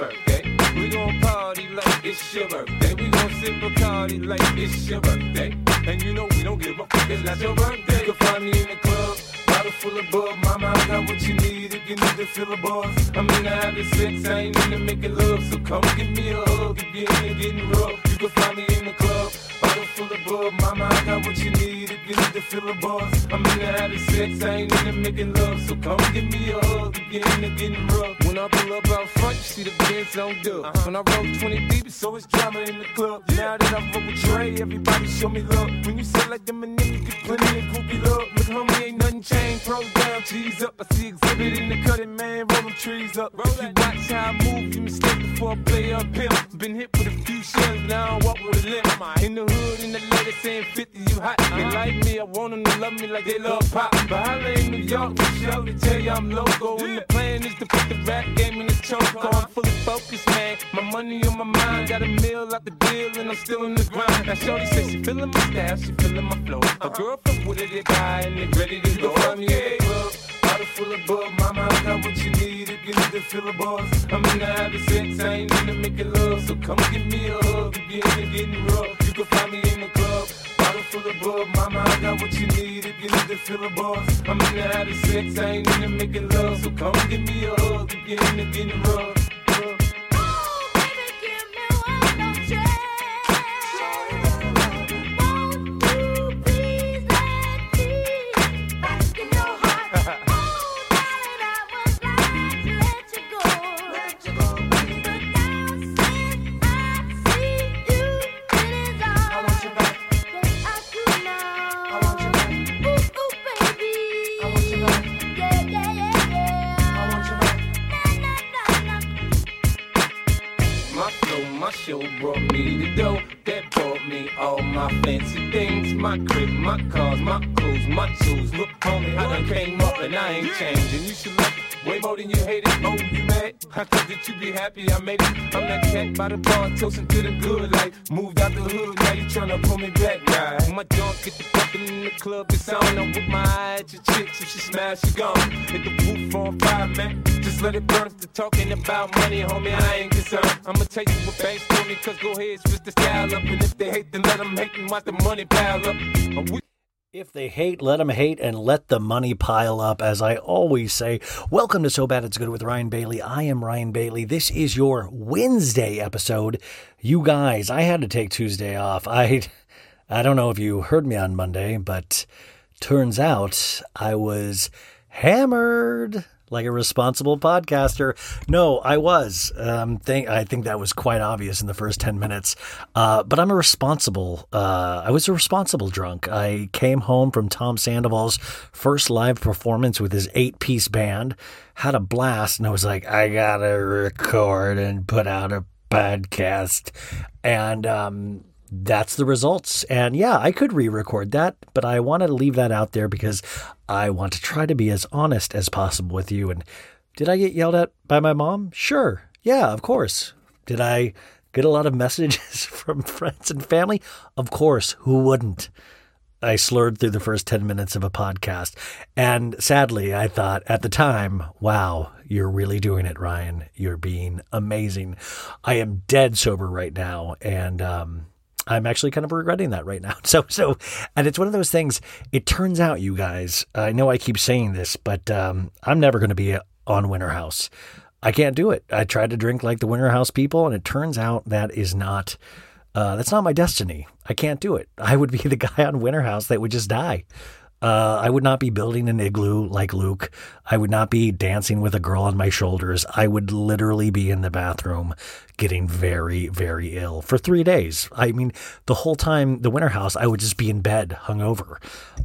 Birthday. We gon' party like it's your birthday. We gon' sip Bacardi like it's your birthday. And you know we don't give a fuck, it's not your birthday. You can find me in the club, bottle full of bub. Mama, I got what you need if you need to fill a buzz. I'm into having sex, I ain't into making love. So come give me a hug if you're getting rough. You can find me in the club, bottle full of bub. Mama, I got what you need if you need to fill a buzz. I'm into having sex, I ain't into making love. So come give me a hug if you're into getting rough. When I pull up out front, you see the Benz on dub. When I roll 20 deep, it's always drama in the club. Now that I roll with Trey, everybody show me love. When you sell like them and them, you get plenty of groupie love. Look, homie, ain't nothing changed. Pros down, cheese up. I see exhibit in the cutting, man. Roll them trees up. You watch how I move, you mistake before I play up pimp. Been hit with a few shells, now I walk with a limp. In the hood, in the lady saying 50, you hot. They like me, I want them to love me like they love pop. But holla in New York, sure, they tell you I'm local. And the plan is to put the rap game in the choke. I'm fully focused, man. My money on my mind, got a meal out the deal, and I'm still in the grind. Now, Shorty says she feeling my style, she feeling my flow. A girl from Wooded, they guy, and they ready to go. Me in the club, bottle full of bub. Mama, I got what you need if you need to fill a buzz. I'm into having sex, I ain't into making love. So come give me a hug if you're getting rough. You can find fill a buzz. I'm into having sex, I ain't into making love. So come give me a hug if you're into getting rough. The money pile up. If they hate, let them hate and let the money pile up. As I always say, welcome to So Bad It's Good with Ryan Bailey. I am Ryan Bailey. This is your Wednesday episode. You guys, I had to take Tuesday off. I, I don't know if you heard me on Monday, but turns out I was hammered like a responsible podcaster. No, I was. Um, think, I think that was quite obvious in the first 10 minutes. Uh, but I'm a responsible, uh, I was a responsible drunk. I came home from Tom Sandoval's first live performance with his eight piece band, had a blast, and I was like, I gotta record and put out a podcast. And, um, that's the results. And yeah, I could re record that, but I want to leave that out there because I want to try to be as honest as possible with you. And did I get yelled at by my mom? Sure. Yeah, of course. Did I get a lot of messages from friends and family? Of course. Who wouldn't? I slurred through the first 10 minutes of a podcast. And sadly, I thought at the time, wow, you're really doing it, Ryan. You're being amazing. I am dead sober right now. And, um, I'm actually kind of regretting that right now. So, so, and it's one of those things. It turns out, you guys, I know I keep saying this, but um, I'm never going to be on Winter House. I can't do it. I tried to drink like the Winter House people, and it turns out that is not. Uh, that's not my destiny. I can't do it. I would be the guy on Winter House that would just die. Uh, I would not be building an igloo like Luke. I would not be dancing with a girl on my shoulders. I would literally be in the bathroom getting very, very ill for three days. I mean, the whole time, the winter house, I would just be in bed, hungover.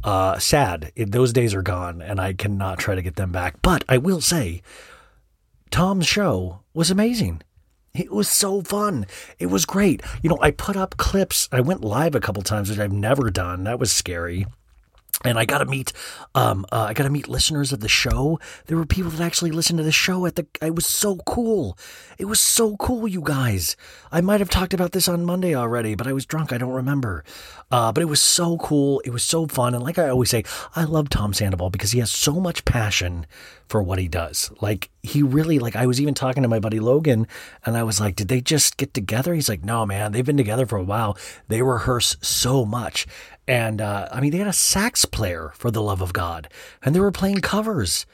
Uh, sad. It, those days are gone, and I cannot try to get them back. But I will say, Tom's show was amazing. It was so fun. It was great. You know, I put up clips. I went live a couple times, which I've never done. That was scary and I got to meet, um, uh, I got to meet listeners of the show. There were people that actually listened to the show at the. It was so cool. It was so cool, you guys. I might have talked about this on Monday already, but I was drunk. I don't remember. Uh, but it was so cool. It was so fun. And like I always say, I love Tom Sandoval because he has so much passion for what he does. Like he really like I was even talking to my buddy Logan and I was like, "Did they just get together?" He's like, "No, man. They've been together for a while. They rehearse so much." And uh, I mean, they had a sax player for the love of God, and they were playing covers.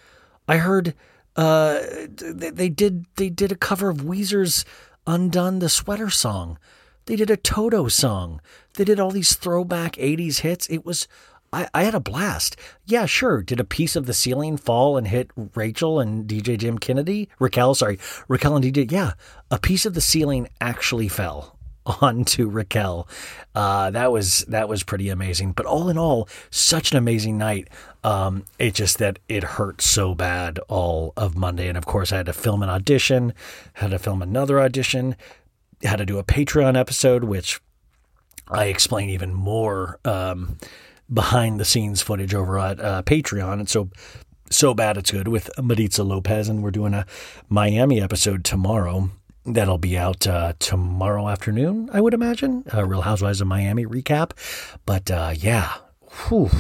I heard uh, they did they did a cover of Weezer's "Undone the Sweater" song. They did a Toto song. They did all these throwback '80s hits. It was I, I had a blast. Yeah, sure. Did a piece of the ceiling fall and hit Rachel and DJ Jim Kennedy? Raquel, sorry, Raquel and DJ. Yeah, a piece of the ceiling actually fell onto Raquel. Uh, that was that was pretty amazing. But all in all, such an amazing night. Um, it just that it hurt so bad all of Monday, and of course I had to film an audition, had to film another audition, had to do a Patreon episode, which I explain even more um, behind the scenes footage over at uh, Patreon, and so so bad it's good with Maritza Lopez, and we're doing a Miami episode tomorrow That'll be out uh, tomorrow afternoon, I would imagine. Uh, Real Housewives of Miami recap. But uh, yeah, whew.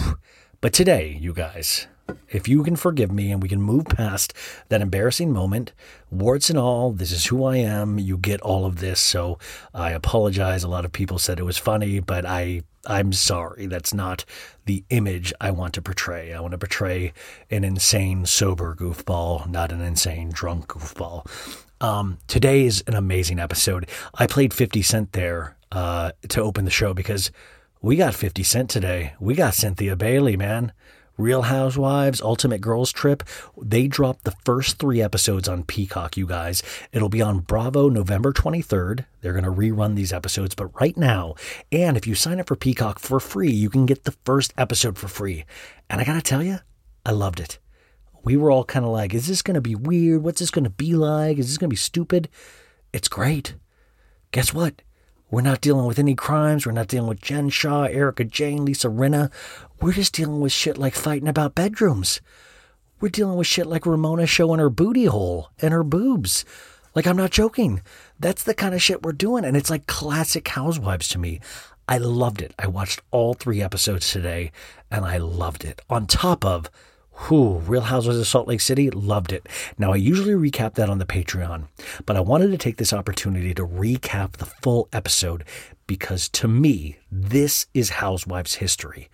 But today, you guys, if you can forgive me and we can move past that embarrassing moment, warts and all, this is who I am. You get all of this. So I apologize. A lot of people said it was funny, but I I'm sorry. That's not the image I want to portray. I want to portray an insane sober goofball, not an insane drunk goofball. Um, today is an amazing episode. I played 50 Cent there uh, to open the show because we got 50 Cent today. We got Cynthia Bailey, man. Real Housewives, Ultimate Girls Trip. They dropped the first three episodes on Peacock, you guys. It'll be on Bravo November 23rd. They're going to rerun these episodes, but right now, and if you sign up for Peacock for free, you can get the first episode for free. And I got to tell you, I loved it we were all kind of like, is this going to be weird? What's this going to be like? Is this going to be stupid? It's great. Guess what? We're not dealing with any crimes. We're not dealing with Jen Shah, Erika Jayne, Lisa Rinna. We're just dealing with shit like fighting about bedrooms. We're dealing with shit like Ramona showing her booty hole and her boobs. Like, I'm not joking. That's the kind of shit we're doing. And it's like classic housewives to me. I loved it. I watched all three episodes today and I loved it. On top of Whew, Real Housewives of Salt Lake City, loved it. Now, I usually recap that on the Patreon, but I wanted to take this opportunity to recap the full episode because to me, this is Housewives history.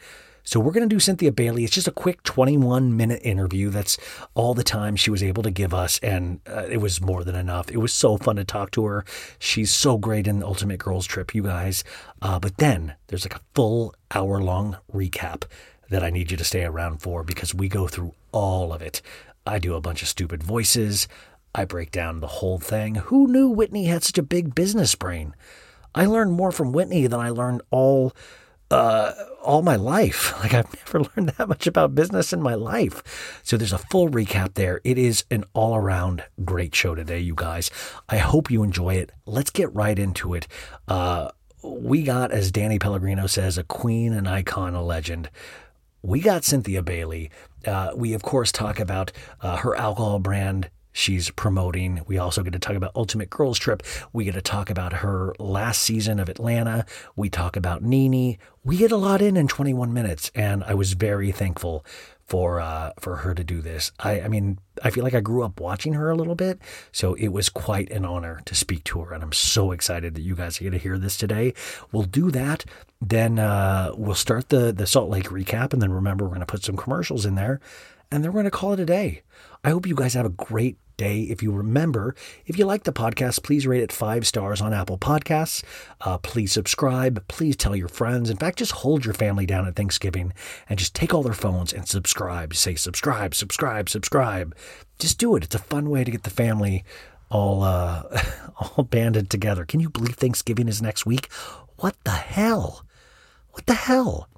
So we're going to do Cynthia Bailey. It's just a quick 21 minute interview. That's all the time she was able to give us. And uh, it was more than enough. It was so fun to talk to her. She's so great in the Ultimate Girls Trip, you guys. Uh, but then there's like a full hour long recap that I need you to stay around for because we go through all of it. I do a bunch of stupid voices. I break down the whole thing. Who knew Whitney had such a big business brain? I learned more from Whitney than I learned all uh, all my life. Like I've never learned that much about business in my life. So there's a full recap there. It is an all around great show today, you guys. I hope you enjoy it. Let's get right into it. Uh, we got, as Danny Pellegrino says, a queen, an icon, a legend. We got Cynthia Bailey. Uh, we, of course, talk about uh, her alcohol brand, she's promoting. We also get to talk about Ultimate Girls Trip. We get to talk about her last season of Atlanta. We talk about Nene. We get a lot in in 21 minutes, and I was very thankful for uh, for her to do this. I, I mean, I feel like I grew up watching her a little bit, so it was quite an honor to speak to her, and I'm so excited that you guys are going to hear this today. We'll do that, then uh, we'll start the the Salt Lake recap, and then remember we're going to put some commercials in there, and then we're going to call it a day. I hope you guys have a great day. If you remember, if you like the podcast, please rate it five stars on Apple Podcasts. Uh, please subscribe. Please tell your friends. In fact, just hold your family down at Thanksgiving and just take all their phones and subscribe. Say subscribe, subscribe, subscribe. Just do it. It's a fun way to get the family all uh, all banded together. Can you believe Thanksgiving is next week? What the hell? What the hell?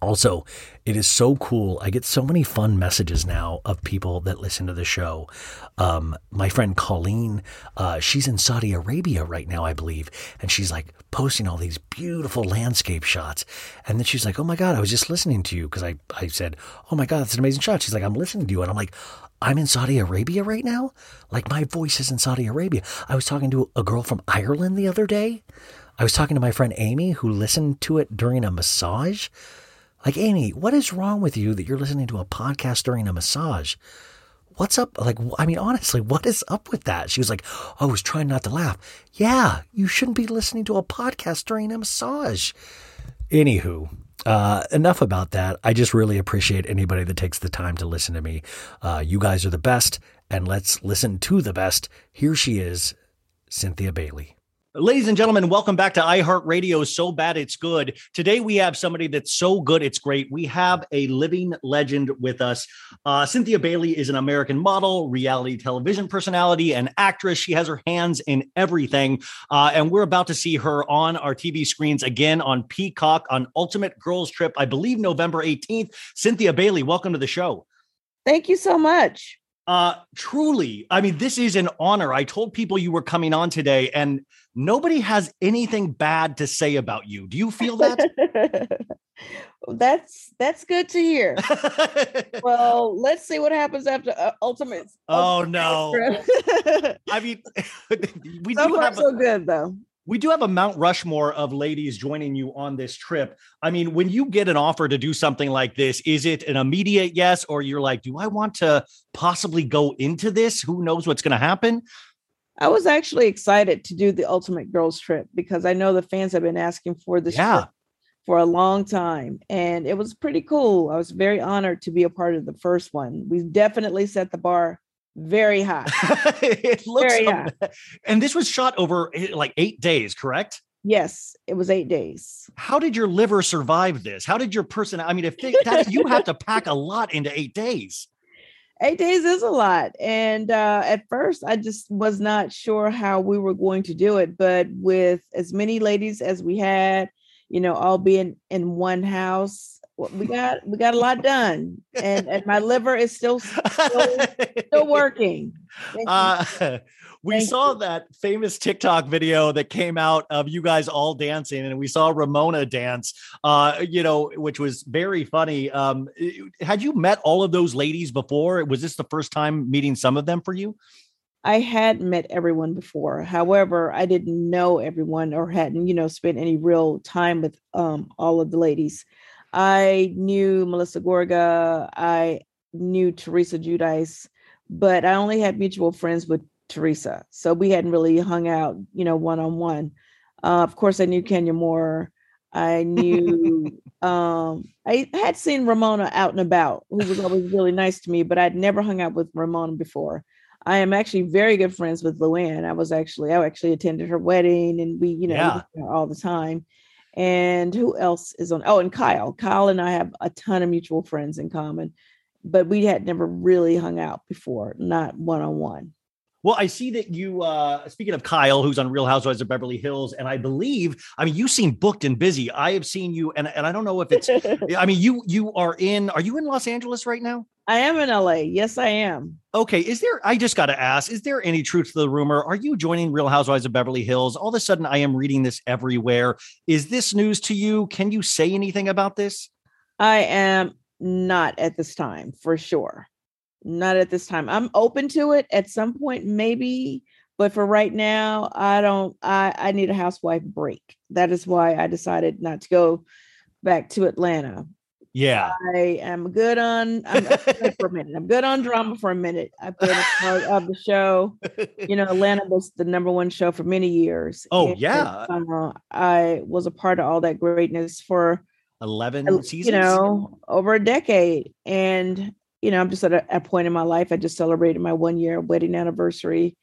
Also, it is so cool. I get so many fun messages now of people that listen to the show. Um, my friend Colleen, uh, she's in Saudi Arabia right now, I believe, and she's like posting all these beautiful landscape shots. And then she's like, "Oh my god, I was just listening to you," because I I said, "Oh my god, that's an amazing shot." She's like, "I'm listening to you," and I'm like, I'm in Saudi Arabia right now? Like my voice is in Saudi Arabia. I was talking to a girl from Ireland the other day. I was talking to my friend Amy who listened to it during a massage. Like, Amy, what is wrong with you that you're listening to a podcast during a massage? What's up? Like, I mean, honestly, what is up with that? She was like, oh, I was trying not to laugh. Yeah, you shouldn't be listening to a podcast during a massage. Anywho, uh, enough about that. I just really appreciate anybody that takes the time to listen to me. Uh, you guys are the best, and let's listen to the best. Here she is, Cynthia Bailey. Ladies and gentlemen, welcome back to iHeartRadio. So bad it's good. Today we have somebody that's so good it's great. We have a living legend with us. Uh, Cynthia Bailey is an American model, reality television personality, and actress. She has her hands in everything, uh, and we're about to see her on our TV screens again on Peacock on Ultimate Girls Trip. I believe November eighteenth. Cynthia Bailey, welcome to the show. Thank you so much. Uh, truly, I mean, this is an honor. I told people you were coming on today, and nobody has anything bad to say about you. Do you feel that? that's that's good to hear. well, let's see what happens after uh, Ultimate. Oh no! I mean, we so do far have so good though. we do have a Mount Rushmore of ladies joining you on this trip. I mean, when you get an offer to do something like this, is it an immediate yes, or you're like, do I want to possibly go into this? Who knows what's going to happen? I was actually excited to do the Ultimate Girls Trip because I know the fans have been asking for this Yeah. for a long time, and it was pretty cool. I was very honored to be a part of the first one. We definitely set the bar very high. it looks, Very high. and this was shot over eh, like eight days, correct? yes, it was eight days. How did your liver survive this? How did your person? I mean, if they, that, you have to pack a lot into eight days. Eight days is a lot and uh, at first i just was not sure how we were going to do it but with as many ladies as we had you know all being in one house we got we got a lot done and, and my liver is still still working Uh, we Thank saw you. that famous TikTok video that came out of you guys all dancing, and we saw Ramona dance. Uh, you know, which was very funny. Um, had you met all of those ladies before? Was this the first time meeting some of them for you? I had met everyone before. However, I didn't know everyone or hadn't, you know, spent any real time with um, all of the ladies. I knew Melissa Gorga. I knew Teresa Giudice, but I only had mutual friends with Teresa. So we hadn't really hung out, you know, one on one. Of course, I knew Kenya Moore. I knew um I had seen Ramona out and about, who was always really nice to me, but I'd never hung out with Ramona before. I am actually very good friends with Luann. I was actually I actually attended her wedding and we, you know, Yeah. all the time. And who else is on? Oh, and Kyle. Kyle and I have a ton of mutual friends in common. but we had never really hung out before, not one on one. Well, I see that you, uh, speaking of Kyle, who's on Real Housewives of Beverly Hills, and I believe, I mean, you seem booked and busy. I have seen you, and, and I don't know if it's, I mean, you you are in, are you in Los Angeles right now? I am in LA. Yes, I am. Okay. Is there, I just got to ask, is there any truth to the rumor? Are you joining Real Housewives of Beverly Hills? All of a sudden, I am reading this everywhere. Is this news to you? Can you say anything about this? I am not at this time for sure. Not at this time. I'm open to it at some point, maybe, but for right now, I don't. I I need a housewife break. That is why I decided not to go back to Atlanta. Yeah, I am good on. I'm good for a minute. I'm good on drama for a minute. I've been a part of the show. You know, Atlanta was the number one show for many years. Oh And, yeah, uh, I was a part of all that greatness for eleven uh, seasons. you know, over a decade. And, you know, I'm just at a, a point in my life. I just celebrated my one year wedding anniversary.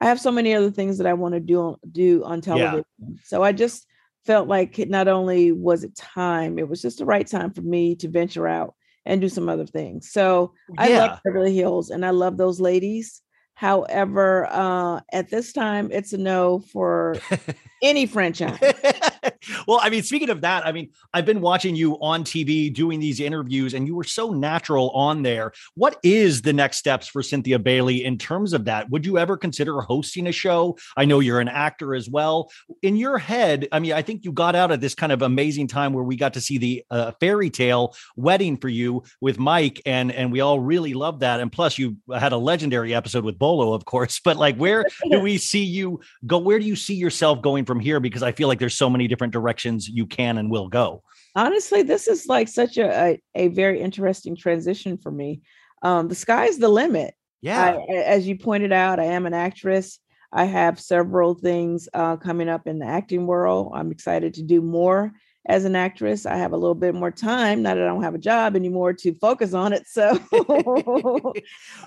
I have so many other things that I want to do on, do on television. So I just felt like it not only was it time, it was just the right time for me to venture out and do some other things. So I Yeah. love Beverly Hills and I love those ladies. However, uh, at this time, it's a no for any franchise. well, I mean, speaking of that, I mean, I've been watching you on TV doing these interviews, and you were so natural on there. What is the next steps for Cynthia Bailey in terms of that? Would you ever consider hosting a show? I know you're an actor as well. In your head, I mean, I think you got out of this kind of amazing time where we got to see the uh, fairy tale wedding for you with Mike, and and we all really loved that. And plus, you had a legendary episode with Bolo, of course. But like, where do we see you go? Where do you see yourself going from here? Because I feel like there's so many different directions you can and will go. honestly this is like such a, a, a very interesting transition for me um the sky's the limit Yeah. I, as you pointed out i am an actress i have several things uh, coming up in the acting world i'm excited to do more as an actress i have a little bit more time now that i don't have a job anymore to focus on it so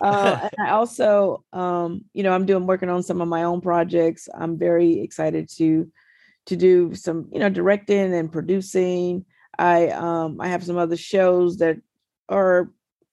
uh, and i also um, you know i'm doing working on some of my own projects. I'm very excited to to do some you know directing and producing. I um i have some other shows that are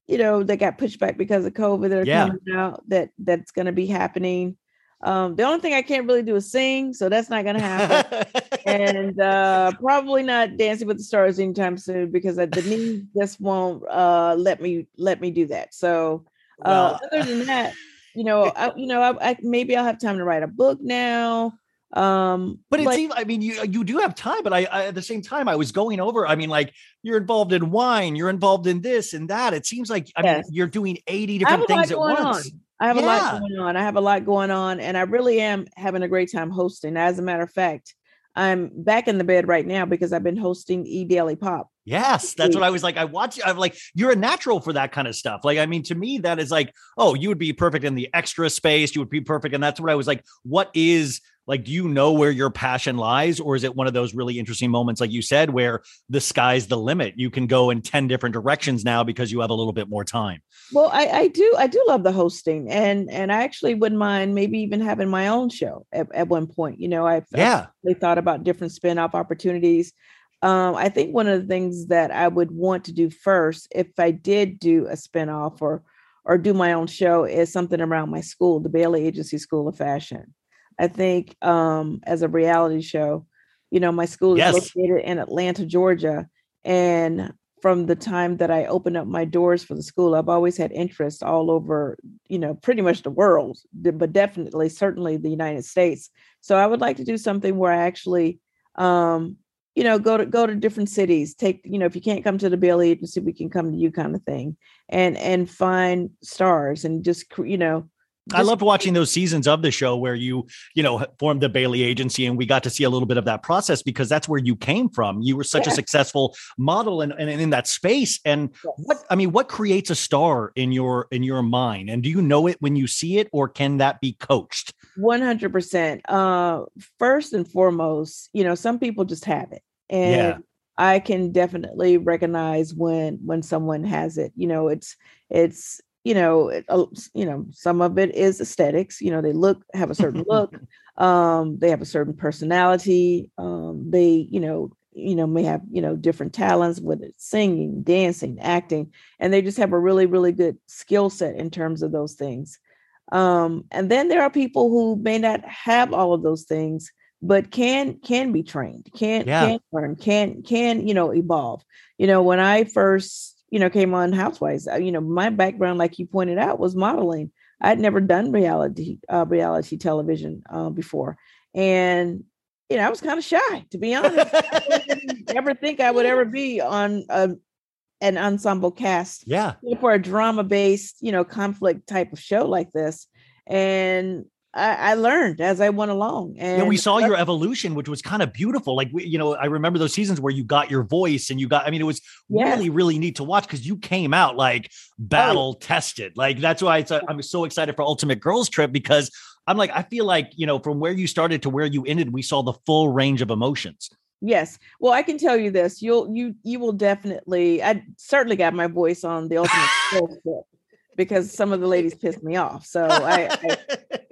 you know that got pushed back because of covid that are Yeah. coming out that that's going to be happening um the only thing i can't really do is sing so that's not going to happen and uh probably not dancing with the stars anytime soon because I, the knee just won't uh let me let me do that so uh Well, other than that you know I, you know I, I maybe i'll have time to write a book now um But it like- seems, I mean, you you do have time, but I, I at the same time, I was going over. I mean, like you're involved in wine, you're involved in this and that. It seems like I mean, you're doing 80 different things at once. on. I have a lot going on. I have a lot going on, and I really am having a great time hosting. As a matter of fact, I'm back in the bed right now because I've been hosting E Daily Pop. Yes, that's what I was like. I watch. I'm like, you're a natural for that kind of stuff. Like, I mean, to me, that is like, oh, you would be perfect in the extra space. You would be perfect, and that's what I was like. What is like? Do you know where your passion lies, or is it one of those really interesting moments, like you said, where the sky's the limit? You can go in ten different directions now because you have a little bit more time. Well, I, I do I do love the hosting, and and I actually wouldn't mind maybe even having my own show at, at one point. You know, I've, Yeah, really thought about different spin-off opportunities. Um, I think one of the things that I would want to do first, if I did do a spin-off or or do my own show, is something around my school, the Bailey Agency School of Fashion. I think um, as a reality show, you know, my school is Yes. located in Atlanta, Georgia, and from the time that I opened up my doors for the school, I've always had interest all over, you know, pretty much the world, but definitely, certainly the United States. So I would like to do something where I actually, um, you know, go to go to different cities. Take, you know, if you can't come to the Bailey Agency, we can come to you, kind of thing, and and find stars and just, you know, I loved watching those seasons of the show where you, you know, formed the Bailey agency and we got to see a little bit of that process because that's where you came from. You were such a successful model and, and in that space. And what I mean, what creates a star in your in your mind? And do you know it when you see it, or can that be coached? 100% uh first and foremost you know some people just have it and Yeah. i can definitely recognize when when someone has it you know it's it's you know it, you know some of it is aesthetics you know they look have a certain look um they have a certain personality um they you know you know may have you know different talents with it singing dancing acting and they just have a really really good skill set in terms of those things um, and then there are people who may not have all of those things but can can be trained can Yeah. can learn can can you know evolve you know when i first you know came on housewives uh, you know my background like you pointed out was modeling i'd never done reality uh, reality television uh, before and you know i was kind of shy to be honest I didn't ever think i would ever be on a, an ensemble cast yeah. for a drama based, you know, conflict type of show like this. And I, I learned as I went along. And Yeah, we saw your evolution, which was kind of beautiful. Like, we, you know, I remember those seasons where you got your voice and you got, I mean, it was Yeah. really, really neat to watch because you came out like oh, battle tested. Like, that's why it's, I'm so excited for Ultimate Girls Trip because I'm like, I feel like, you know, from where you started to where you ended, we saw the full range of emotions. Yes. Well, I can tell you this. You'll you you will definitely I certainly got my voice on the ultimate Girls Trip because some of the ladies pissed me off. So I I,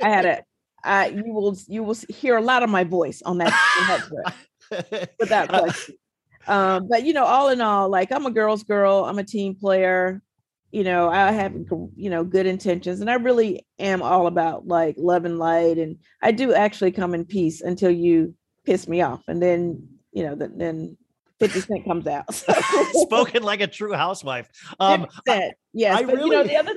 I had a I you will you will hear a lot of my voice on that, that without question. Um, but you know, all in all, like I'm a girl's girl, I'm a team player. You know, I have you know good intentions, and I really am all about like love and light. And I do actually come in peace until you piss me off, and then you know, then then fifty cent comes out. Spoken like a true housewife. Um, 50%, yes, I but you know the other.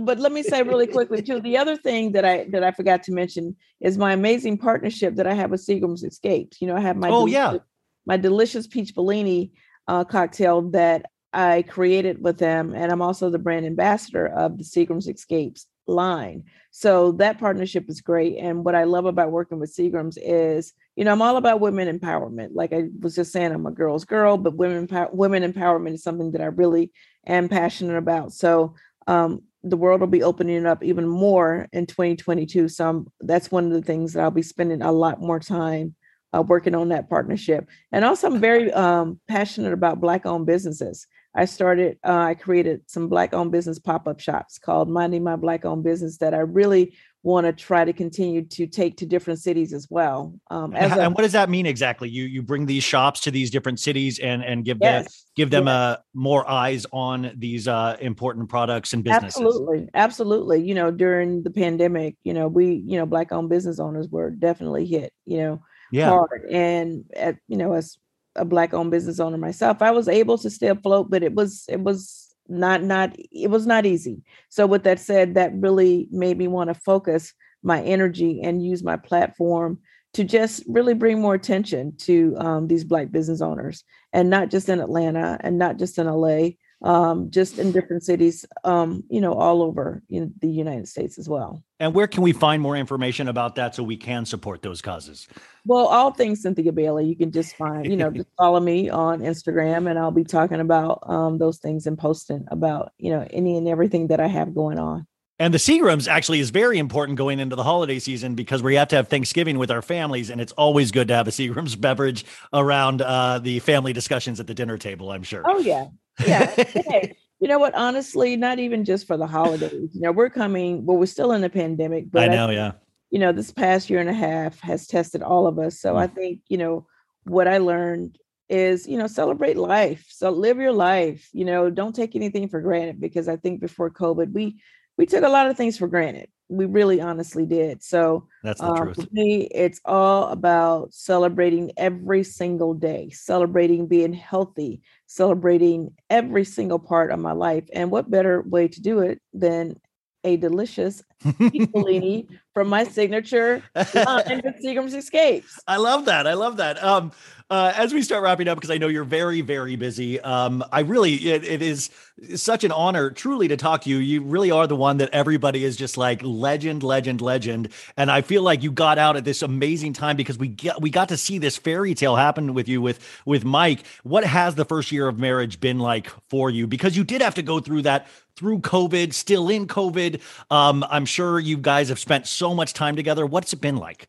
But let me say really quickly too. The other thing that I that I forgot to mention is my amazing partnership that I have with Seagram's Escapes. You know, I have my Oh, yeah. my delicious peach Bellini uh, cocktail that I created with them, and I'm also the brand ambassador of the Seagram's Escapes line. So that partnership is great. And what I love about working with Seagram's is, you know, I'm all about women empowerment. Like I was just saying, I'm a girl's girl, but women women empowerment is something that I really am passionate about. So um, the world will be opening up even more in 2022. So I'm, that's one of the things that I'll be spending a lot more time uh, working on that partnership. And also, I'm very um, passionate about Black-owned businesses. I started, uh, I created some Black-owned business pop-up shops called Minding My Black-owned Business that I really want to try to continue to take to different cities as well. Um, and, as how- a- and what does that mean exactly? You you bring these shops to these different cities and and give them give them yes. uh, more eyes on these uh, important products and businesses. Absolutely. Absolutely. You know, during the pandemic, you know, we, you know, black owned business owners were definitely hit, you know, Yeah. hard. And at, you know, as a black owned business owner myself, I was able to stay afloat, but it was it was not not it was not easy. So with that said, that really made me want to focus my energy and use my platform to just really bring more attention to um, these black business owners and not just in Atlanta and not just in LA, um, just in different cities, um, you know, all over in the United States as well. And where can we find more information about that so we can support those causes? Well, all things Cynthia Bailey, you can just find, you know, just follow me on Instagram and I'll be talking about um, those things and posting about, you know, any and everything that I have going on. And the Seagrams actually is very important going into the holiday season because we have to have Thanksgiving with our families, and it's always good to have a Seagrams beverage around uh, the family discussions at the dinner table. I'm sure. Oh, yeah. Yeah. hey, you know what? Honestly, not even just for the holidays. You know, we're coming, well, we're still in the pandemic, but I know, yeah. you know, this past year and a half has tested all of us. So I think, you know, what I learned is, you know, celebrate life. So live your life, you know, don't take anything for granted because I think before COVID, we we took a lot of things for granted. We really honestly did. So That's the um, truth. for me, it's all about celebrating every single day, celebrating being healthy, celebrating every single part of my life. And what better way to do it than a delicious peach from my signature line with Seagram's Escapes. I love that. I love that. Um, uh, as we start wrapping up, because I know you're very, very busy. Um, I really, it, it is such an honor, truly, to talk to you. You really are the one that everybody is just like legend, legend, legend. And I feel like you got out at this amazing time because we get we got to see this fairy tale happen with you with with Mike. What has the first year of marriage been like for you? Because you did have to go through that through COVID, still in COVID. Um, I'm sure you guys have spent so much time together. What's it been like?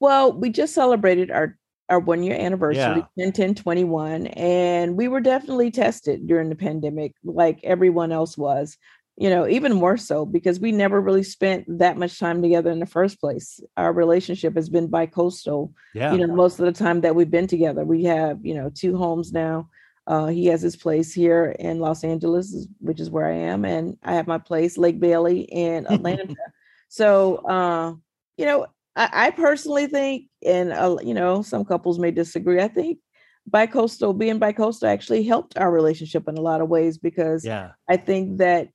Well, we just celebrated our our one year anniversary, Yeah. 10 10 21, and we were definitely tested during the pandemic, like everyone else was. you know, even more so because we never really spent that much time together in the first place. Our relationship has been bi-coastal. Yeah. You know, most of the time that we've been together, we have, you know, two homes now. Uh, he has his place here in Los Angeles, which is where I am, and I have my place, Lake Bailey, in Atlanta. so, uh, you know, I, I personally think, and uh, you know, some couples may disagree. I think bi-coastal being bi-coastal actually helped our relationship in a lot of ways because Yeah. I think that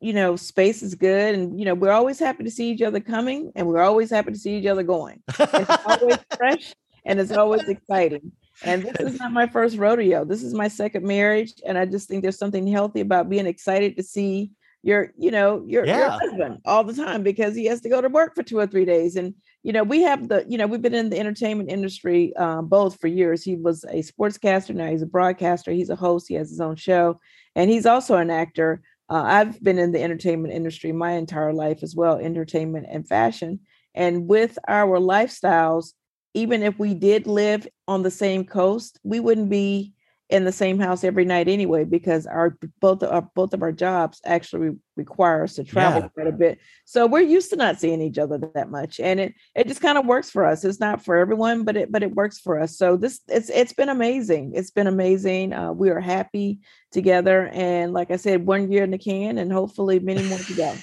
you know, space is good. And, you know, we're always happy to see each other coming and we're always happy to see each other going. It's always fresh and it's always exciting. And this is not my first rodeo. This is my second marriage. And I just think there's something healthy about being excited to see your, you know, your, your husband all the time because he has to go to work for two or three days. And, you know, we have the, you know, we've been in the entertainment industry um, both for years. He was a sportscaster. Now he's a broadcaster. He's a host. He has his own show. And he's also an actor. Uh, I've been in the entertainment industry my entire life as well, entertainment and fashion. And with our lifestyles, even if we did live on the same coast, we wouldn't be in the same house every night anyway, because our both of our both of our jobs actually require us to travel Yeah. quite a bit. So we're used to not seeing each other that much, and it it just kind of works for us. It's not for everyone, but it but it works for us. So this it's it's been amazing. It's been amazing. Uh, we are happy together, and like I said, one year in the can, and hopefully many more to go.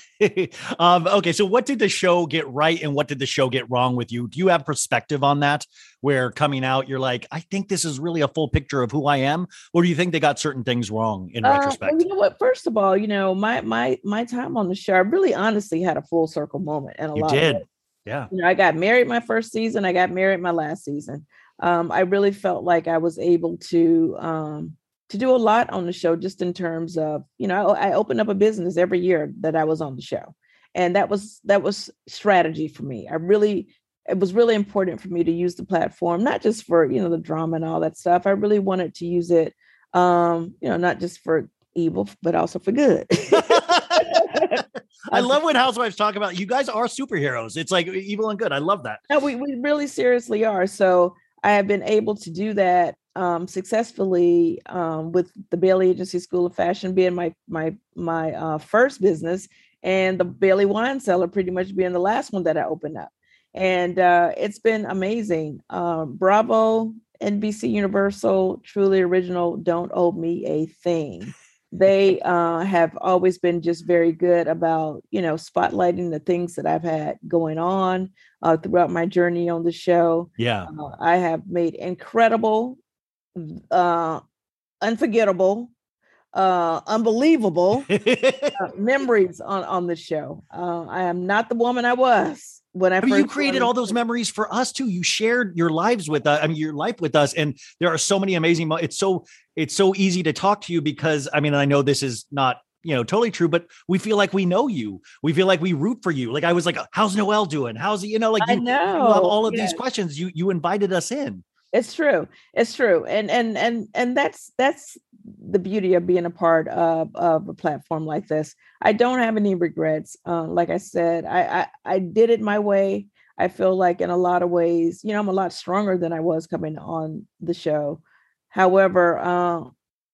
um, okay, so what did the show get right and what did the show get wrong with you? Do you have perspective on that? Where coming out, you're like, I think this is really a full picture of who I am, or do you think they got certain things wrong in Uh, well, retrospect? you know what? First of all, you know my my my time on the show, I really honestly had a full circle moment, and a You lot. did. Yeah, you know, I got married my first season. I got married my last season. Um, I really felt like I was able to um, to do a lot on the show, just in terms of you know, I, I opened up a business every year that I was on the show, and that was that was strategy for me. I really it was really important for me to use the platform, not just for you know the drama and all that stuff. I really wanted to use it, um, you know, not just for evil, but also for good. I love when housewives talk about you guys are superheroes. It's like evil and good. I love that. No, we, we really seriously are. So I have been able to do that um, successfully um, with the Bailey Agency School of Fashion being my my my uh, first business, and the Bailey Wine Cellar pretty much being the last one that I opened up. And uh, it's been amazing. Um, bravo, NBC Universal, truly original. Don't owe me a thing. They uh, have always been just very good about you know spotlighting the things that I've had going on uh, throughout my journey on the show. Yeah. Uh, I have made incredible, uh, unforgettable, uh, unbelievable uh, memories on on the show. Uh, I am not the woman I was when I I mean, you created all those memories for us too. You shared your lives with us. I mean, your life with us, and there are so many amazing. Mo- it's so it's so easy to talk to you because I mean, I know this is not you know totally true, but we feel like we know you. We feel like we root for you. Like I was like, how's Noelle doing? How's he? You know, like I you, you know. have all of these questions. You you invited us in. It's true it's true and and and and that's that's the beauty of being a part of of a platform like this i don't have any regrets uh, like i said I, I i did it my way i feel like in a lot of ways you know i'm a lot stronger than i was coming on the show however uh,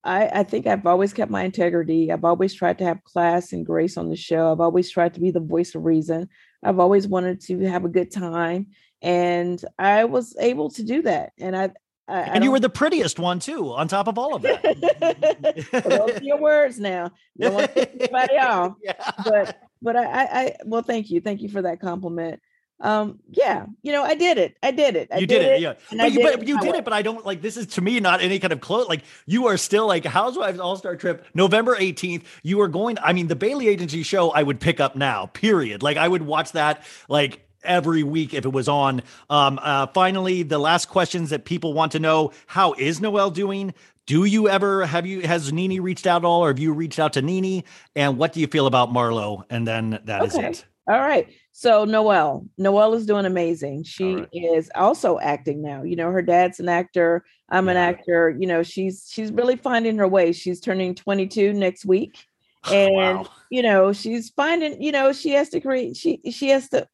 I, I think I've always kept my integrity. I've always tried to have class and grace on the show. I've always tried to be the voice of reason. I've always wanted to have a good time and I was able to do that. And I, I I And you were the prettiest one too, on top of all of that. Those your words now. Don't want to anybody off. Yeah. But but I, I I well, thank you, thank you for that compliment. Um, yeah, you know, I did it. I did it. I you did, it, yeah. But you, did but you did it, but I don't like this is to me not any kind of close. Like you are still like Housewives All Star Trip, November 18th. You are going, I mean, the Bailey Agency show I would pick up now, period. Like I would watch that like every week if it was on. Um, uh, finally, the last questions that people want to know how is Noelle doing? Do you ever have you has Nene reached out at all, or have you reached out to Nene? And what do you feel about Marlo? And then that is Okay. it. All right. So Noelle, Noelle is doing amazing. She right. is also acting now. You know, her dad's an actor. I'm an actor. You know, she's she's really finding her way. She's turning 22 next week. And Wow. you know, she's finding, you know, she has to create she she has to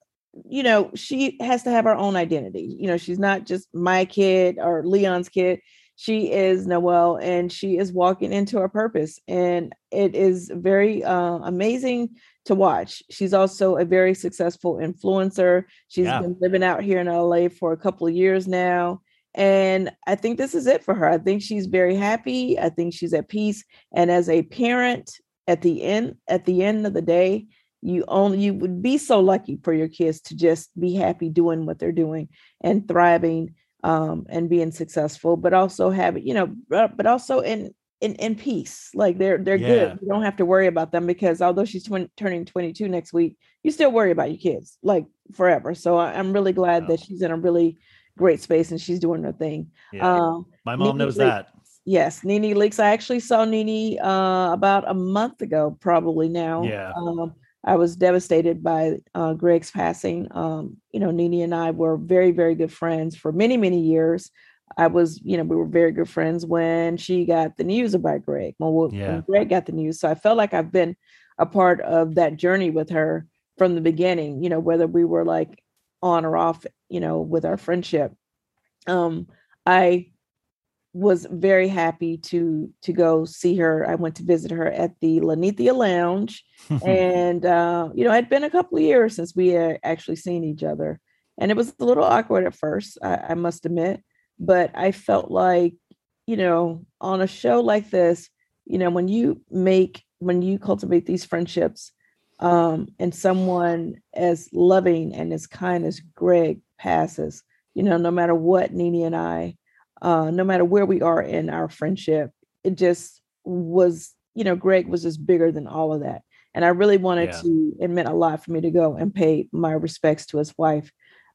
you know, she has to have her own identity. You know, she's not just my kid or Leon's kid. she is Noelle, and she is walking into her purpose, and it is very uh, amazing to watch. She's also a very successful influencer. She's Yeah. been living out here in LA for a couple of years now. And I think this is it for her. I think she's very happy. I think she's at peace. And as a parent, at the end, at the end of the day, you only you would be so lucky for your kids to just be happy doing what they're doing and thriving um, and being successful, but also have you know, but but also in in in peace. Like they're they're Yeah. good. You don't have to worry about them because although she's 20, turning 22 next week, you still worry about your kids like forever. So I, I'm really glad Wow. that she's in a really great space and she's doing her thing. Yeah. Um, My mom Nene knows Leakes. that. Yes, Nene Leakes. I actually saw Nini uh, about a month ago, probably now. Yeah. Um, I was devastated by uh, Greg's passing. Um, you know, Nene and I were very, very good friends for many, many years. I was, you know, we were very good friends when she got the news about Greg. Well, when Yeah. Greg got the news, so I felt like I've been a part of that journey with her from the beginning. You know, whether we were like on or off, you know, with our friendship. Um, I was very happy to to go see her. I went to visit her at the Linnethia Lounge, and uh, you know, it had been a couple of years since we had actually seen each other, and it was a little awkward at first, I, I must admit. But I felt like, you know, on a show like this, you know, when you make when you cultivate these friendships, um, and someone as loving and as kind as Greg passes, you know, no matter what Nene and I uh, no matter where we are in our friendship, it just was, you know, Greg was just bigger than all of that. And I really wanted Yeah. to, it meant a lot for me to go and pay my respects to his wife.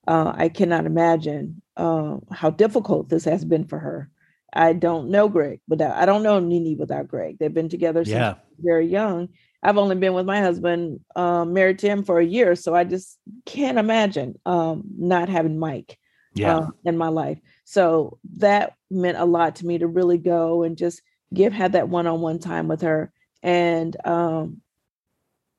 Uh, I cannot imagine uh, how difficult this has been for her. I don't know Greg without, I don't know Nene without Greg. They've been together since Yeah. very young. I've only been with my husband, um, married to him for a year. So I just can't imagine um, not having Mike Yeah. uh, in my life. So that meant a lot to me to really go and just give have that one-on-one time with her. And um,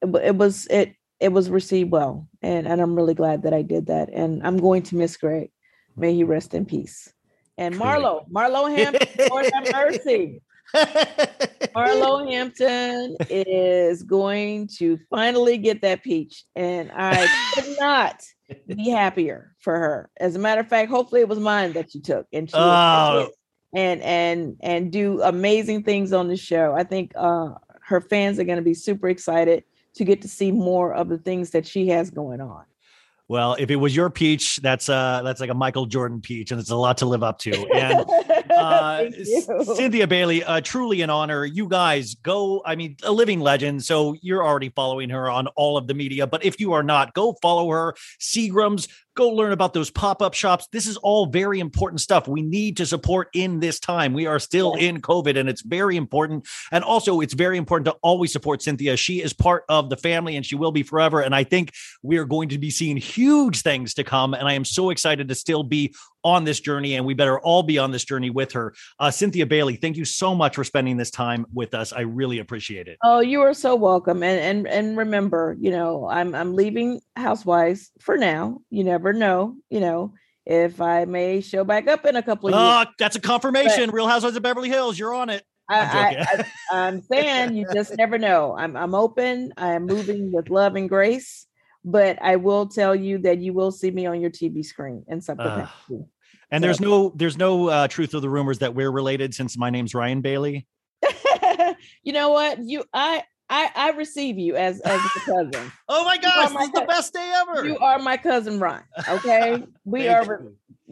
it, it was it it was received well, and and I'm really glad that I did that. And I'm going to miss Greg. May he rest in peace. And Marlo, Marlo Hampton, Lord have mercy. Marlo Hampton is going to finally get that peach, and I could not be happier for her. As a matter of fact, hopefully it was mine that you took, and she Oh. and and and do amazing things on the show. I think uh, her fans are going to be super excited to get to see more of the things that she has going on. Well, if it was your peach, that's uh that's like a Michael Jordan peach, and it's a lot to live up to. And uh. Cynthia Bailey, uh, truly an honor. You guys go, I mean, a living legend. So you're already following her on all of the media. But if you are not, go follow her. Seagram's, go learn about those pop up shops. This is all very important stuff we need to support in this time. We are still Yeah. in COVID, and it's very important. And also, it's very important to always support Cynthia. She is part of the family, and she will be forever. And I think we are going to be seeing huge things to come. And I am so excited to still be on this journey, and we better all be on this journey with her. Uh, Cynthia Bailey, thank you so much for spending this time with us. I really appreciate it. Oh, you are so welcome. And and and remember, you know, I'm I'm leaving Housewives for now. You never know, you know, if I may show back up in a couple of years. Uh, that's a confirmation. Real Housewives of Beverly Hills, you're on it. I'm I, I, I'm saying you just never know. I'm I'm open. I am moving with love and grace, but I will tell you that you will see me on your TV screen in some capacity. And there's no there's no uh, truth of the rumors that we're related since my name's Ryan Bailey. you know what? You I I I receive you as as a cousin. Oh my gosh, my this is the God. best day ever. You are my cousin Ryan. Okay. We are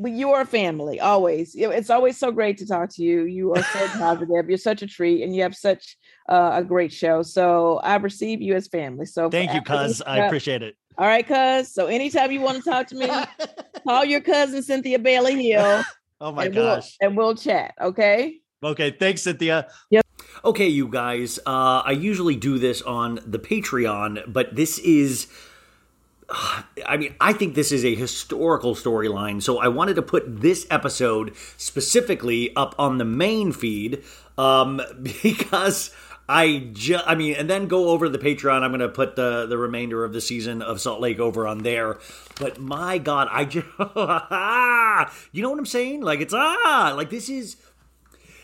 you. you are family always. It's always so great to talk to you. You are so positive. You're such a treat, and you have such uh, a great show. So I receive you as family. So Thank you, after cuz. I appreciate it. All right, cuz. So anytime you want to talk to me, call your cousin Cynthia Bailey Hill, oh my and we'll gosh. and we'll chat. Okay. Okay, thanks, Cynthia. Yeah, okay, you guys, uh, I usually do this on the Patreon, but this is. I mean, I think this is a historical storyline, so I wanted to put this episode specifically up on the main feed um, because I just, I mean, and then go over to the Patreon. I'm going to put the the remainder of the season of Salt Lake over on there. But my God, I just, you know what I'm saying? Like it's ah, like this is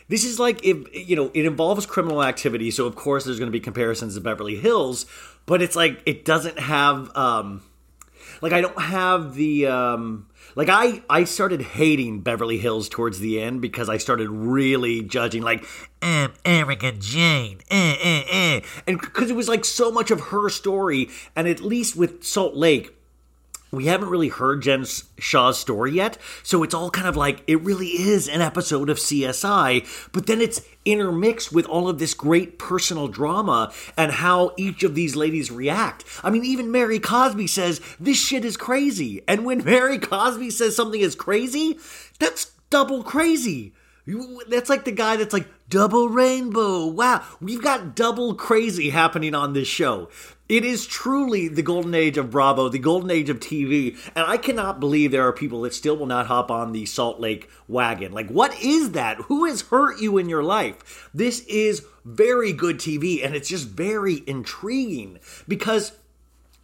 this is like if you know it involves criminal activity, so of course there's going to be comparisons to Beverly Hills, but it's like it doesn't have um like I don't have the um like I I started hating Beverly Hills towards the end because I started really judging like um, Erika Jayne, eh, eh, eh. and because it was like so much of her story, and at least with Salt Lake we haven't really heard Jen Shah's story yet, so it's all kind of like it really is an episode of CSI, but then it's intermixed with all of this great personal drama and how each of these ladies react. I mean, even Mary Cosby says, This shit is crazy. And when Mary Cosby says something is crazy, that's double crazy. That's like the guy that's like, double rainbow. Wow. We've got double crazy happening on this show. It is truly the golden age of Bravo, the golden age of TV, and I cannot believe there are people that still will not hop on the Salt Lake wagon. Like, what is that? Who has hurt you in your life? This is very good TV, and it's just very intriguing because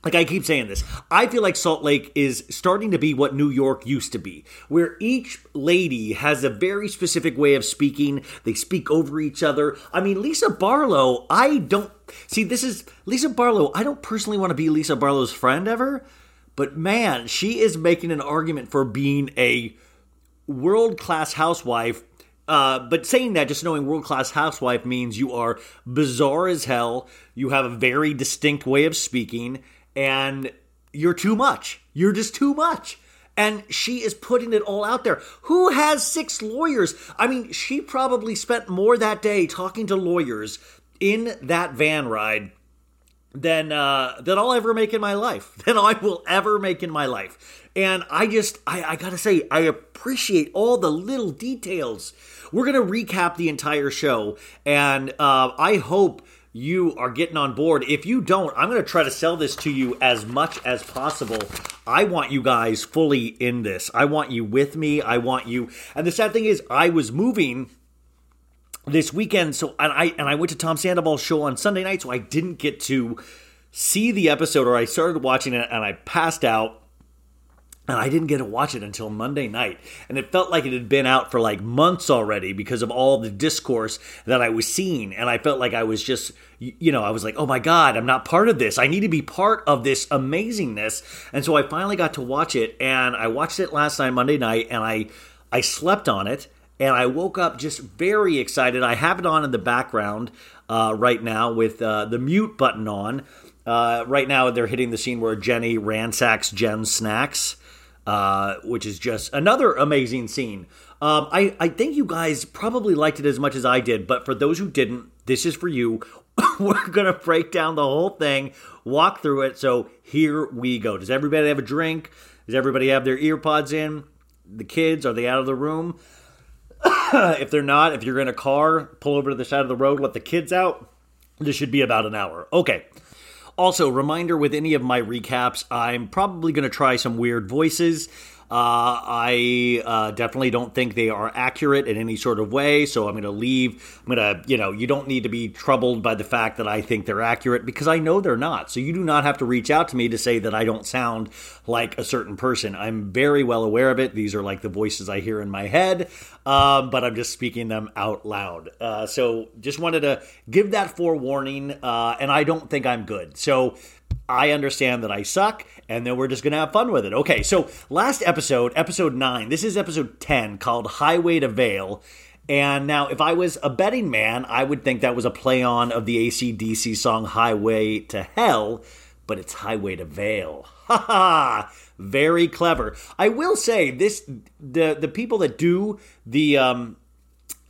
like I keep saying this, I feel like Salt Lake is starting to be what New York used to be, where each lady has a very specific way of speaking. They speak over each other. I mean, Lisa Barlow, I don't see this is Lisa Barlow. I don't personally want to be Lisa Barlow's friend ever, but man, she is making an argument for being a world class housewife uh, but saying that, just knowing world class housewife means you are bizarre as hell. You have a very distinct way of speaking, and you're too much. You're just too much. And she is putting it all out there. Who has six lawyers? I mean, she probably spent more that day talking to lawyers in that van ride than uh, than I'll ever make in my life. Than I will ever make in my life. And I just, I, I gotta say, I appreciate all the little details. We're gonna recap the entire show, and uh, I hope you are getting on board. If you don't, I'm going to try to sell this to you as much as possible. I want you guys fully in this. I want you with me. I want you. And the sad thing is, I was moving this weekend, so and I and I went to Tom Sandoval's show on Sunday night, so I didn't get to see the episode, or I started watching it and I passed out and I didn't get to watch it until Monday night. And it felt like it had been out for like months already because of all the discourse that I was seeing. And I felt like I was just, you know, I was like, oh my God, I'm not part of this. I need to be part of this amazingness. And so I finally got to watch it. And I watched it last night, Monday night, and I, I slept on it. And I woke up just very excited. I have it on in the background uh, right now with uh, the mute button on. Uh, right now, they're hitting the scene where Jenny ransacks Jen's snacks uh, which is just another amazing scene. Um, I, I think you guys probably liked it as much as I did, but for those who didn't, this is for you. We're going to break down the whole thing, walk through it. So here we go. Does everybody have a drink? Does everybody have their earpods in? The kids, are they out of the room? if they're not, if you're in a car, pull over to the side of the road, let the kids out. This should be about an hour. Okay. Also, reminder with any of my recaps, I'm probably going to try some weird voices. Uh, I uh, definitely don't think they are accurate in any sort of way. So I'm going to leave. I'm going to, you know, you don't need to be troubled by the fact that I think they're accurate because I know they're not. So you do not have to reach out to me to say that I don't sound like a certain person. I'm very well aware of it. These are like the voices I hear in my head, um, but I'm just speaking them out loud. Uh, so just wanted to give that forewarning. Uh, and I don't think I'm good. So I understand that I suck, and then we're just going to have fun with it. Okay, so last episode, episode 9, this is episode 10 called Highway to Vail. And now, if I was a betting man, I would think that was a play on of the ACDC song Highway to Hell, but it's Highway to Vail. Ha ha! Very clever. I will say this the the people that do the um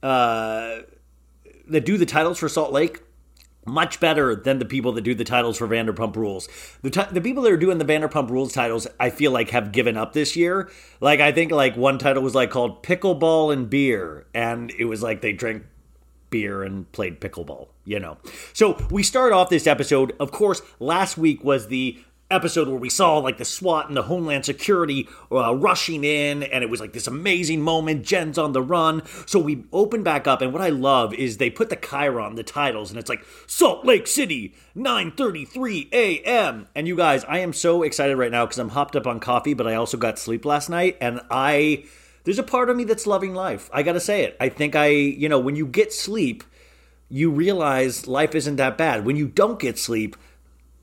uh that do the titles for Salt Lake much better than the people that do the titles for Vanderpump Rules. The t- the people that are doing the Vanderpump Rules titles, I feel like have given up this year. Like I think like one title was like called Pickleball and Beer, and it was like they drank beer and played pickleball, you know. So we start off this episode. Of course, last week was the episode where we saw like the SWAT and the Homeland Security uh, rushing in, and it was like this amazing moment. Jen's on the run, so we open back up, and what I love is they put the chyron, the titles, and it's like Salt Lake City, 9:33 a.m. And you guys, I am so excited right now because I'm hopped up on coffee, but I also got sleep last night, and I there's a part of me that's loving life. I got to say it. I think I, you know, when you get sleep, you realize life isn't that bad. When you don't get sleep,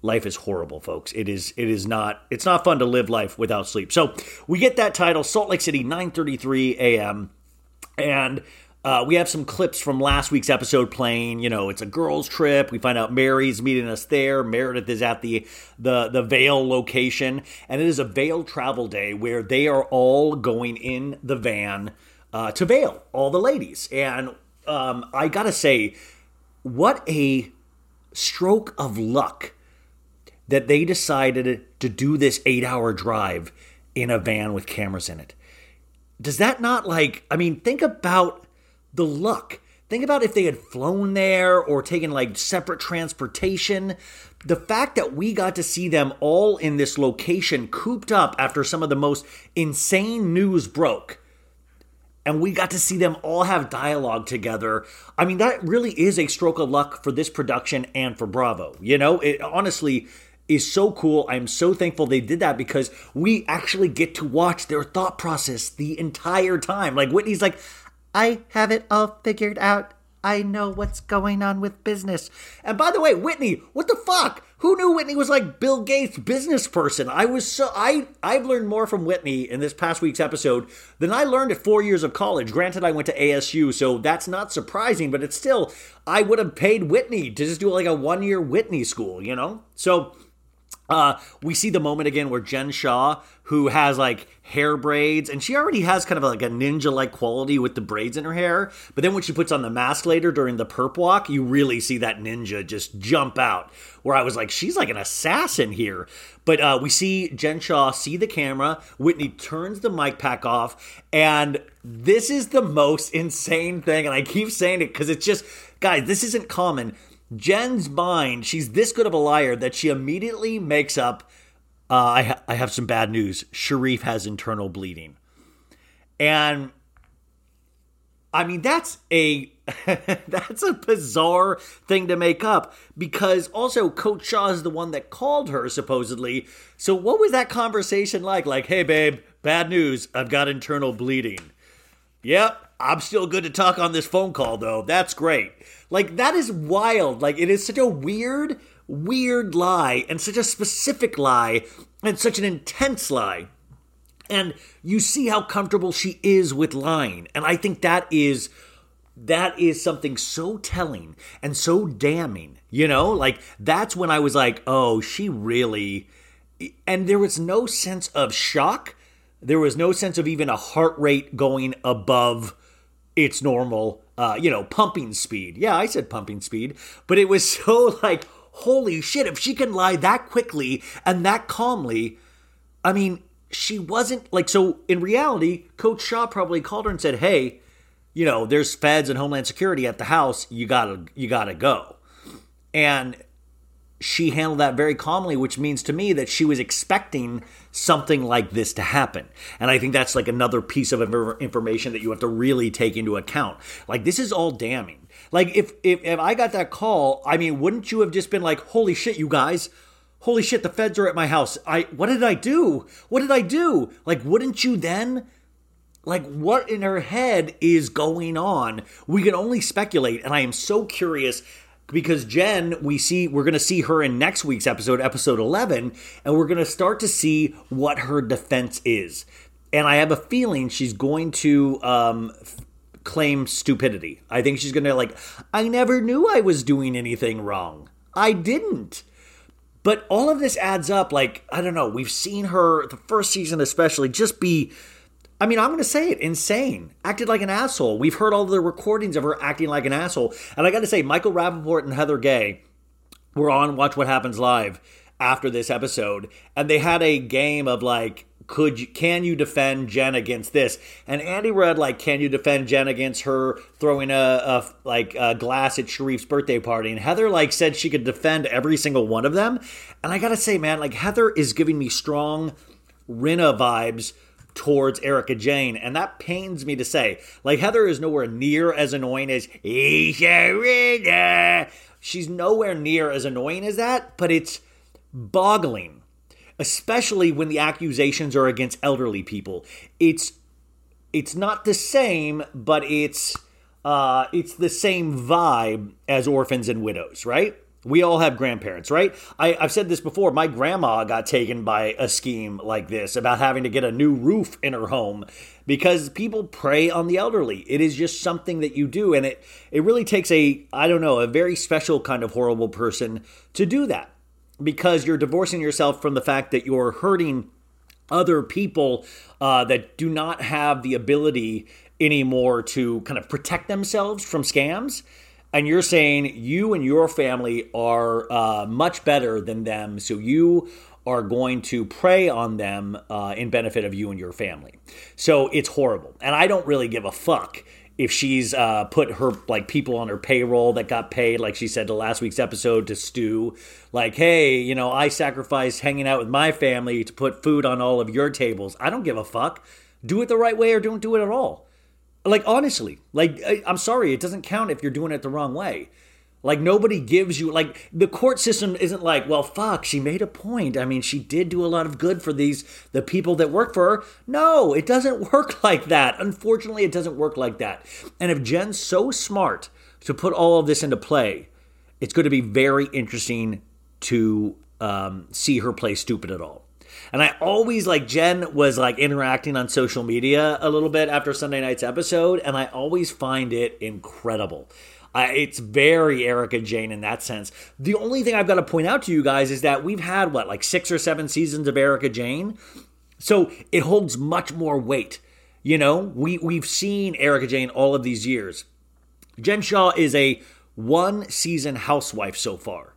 life is horrible, folks. It is it is not it's not fun to live life without sleep. So, we get that title Salt Lake City 9:33 a.m. and uh, we have some clips from last week's episode playing. You know, it's a girls' trip. We find out Mary's meeting us there. Meredith is at the the the Vail location, and it is a Vail travel day where they are all going in the van uh, to Vail, all the ladies. And um, I gotta say, what a stroke of luck that they decided to do this eight-hour drive in a van with cameras in it. Does that not like? I mean, think about the luck. Think about if they had flown there or taken like separate transportation. The fact that we got to see them all in this location cooped up after some of the most insane news broke. And we got to see them all have dialogue together. I mean, that really is a stroke of luck for this production and for Bravo. You know, it honestly is so cool. I'm so thankful they did that because we actually get to watch their thought process the entire time. Like Whitney's like, I have it all figured out. I know what's going on with business. And by the way, Whitney, what the fuck? Who knew Whitney was like Bill Gates business person? I was so I I've learned more from Whitney in this past week's episode than I learned at 4 years of college. Granted I went to ASU, so that's not surprising, but it's still I would have paid Whitney to just do like a 1-year Whitney school, you know? So uh, we see the moment again where Jen Shah, who has like hair braids, and she already has kind of like a ninja like quality with the braids in her hair. But then when she puts on the mask later during the perp walk, you really see that ninja just jump out. Where I was like, she's like an assassin here. But uh, we see Jen Shah see the camera. Whitney turns the mic pack off, and this is the most insane thing. And I keep saying it because it's just, guys, this isn't common Jen's mind, she's this good of a liar that she immediately makes up. Uh, I, ha- I have some bad news. Sharrieff has internal bleeding. And I mean, that's a that's a bizarre thing to make up because also Coach Shah is the one that called her supposedly. So what was that conversation like? Like, hey babe, bad news. I've got internal bleeding. Yep, I'm still good to talk on this phone call though. That's great. Like that is wild. Like it is such a weird, weird lie and such a specific lie and such an intense lie. And you see how comfortable she is with lying. And I think that is that is something so telling and so damning. You know, like that's when I was like, "Oh, she really and there was no sense of shock. There was no sense of even a heart rate going above its normal, uh, you know, pumping speed. Yeah, I said pumping speed, but it was so like, holy shit, if she can lie that quickly and that calmly, I mean, she wasn't like, so in reality, Coach Shah probably called her and said, hey, you know, there's feds and Homeland Security at the house. You gotta, you gotta go. And she handled that very calmly, which means to me that she was expecting something like this to happen. And I think that's like another piece of information that you have to really take into account. Like this is all damning. Like if if, if I got that call, I mean, wouldn't you have just been like, "Holy shit, you guys." Holy shit, the feds are at my house. I what did I do? What did I do? Like wouldn't you then like what in her head is going on? We can only speculate and I am so curious because Jen, we see we're going to see her in next week's episode, episode 11, and we're going to start to see what her defense is. And I have a feeling she's going to um, claim stupidity. I think she's going to like, I never knew I was doing anything wrong. I didn't. But all of this adds up. Like, I don't know. We've seen her, the first season especially, just be I mean, I'm going to say it insane. Acted like an asshole. We've heard all the recordings of her acting like an asshole. And I got to say, Michael Rapaport and Heather Gay were on Watch What Happens Live after this episode. And they had a game of like, could you, can you defend Jen against this? And Andy read like, can you defend Jen against her throwing a, a like a glass at Sharrieff's birthday party? And Heather like said she could defend every single one of them. And I gotta say, man, like Heather is giving me strong Rinna vibes towards Erika Jayne, and that pains me to say. Like Heather is nowhere near as annoying as Isha She's nowhere near as annoying as that, but it's boggling, especially when the accusations are against elderly people. It's it's not the same, but it's uh, it's the same vibe as orphans and widows, right? We all have grandparents, right? I, have said this before. My grandma got taken by a scheme like this about having to get a new roof in her home because people prey on the elderly. It is just something that you do. And it, it really takes a, I don't know, a very special kind of horrible person to do that because you're divorcing yourself from the fact that you're hurting other people uh, that do not have the ability anymore to kind of protect themselves from scams. And you're saying you and your family are uh, much better than them. So you are going to prey on them uh, in benefit of you and your family. So it's horrible. And I don't really give a fuck if she's uh, put her like people on her payroll that got paid, like she said to last week's episode to Stu, like, hey, you know, I sacrificed hanging out with my family to put food on all of your tables. I don't give a fuck. Do it the right way or don't do it at all. Like honestly, like I, I'm sorry, it doesn't count if you're doing it the wrong way. Like nobody gives you like the court system isn't like, well, fuck, she made a point. I mean, she did do a lot of good for these the people that work for her. No, it doesn't work like that. Unfortunately, it doesn't work like that. And if Jen's so smart to put all of this into play, it's going to be very interesting to um, see her play stupid at all. And I always like Jen was like interacting on social media a little bit after Sunday night's episode, and I always find it incredible. It's very Erika Jayne in that sense. The only thing I've got to point out to you guys is that we've had what like six or seven seasons of Erika Jayne, so it holds much more weight. You know, we we've seen Erika Jayne all of these years. Jen Shah is a one season housewife so far.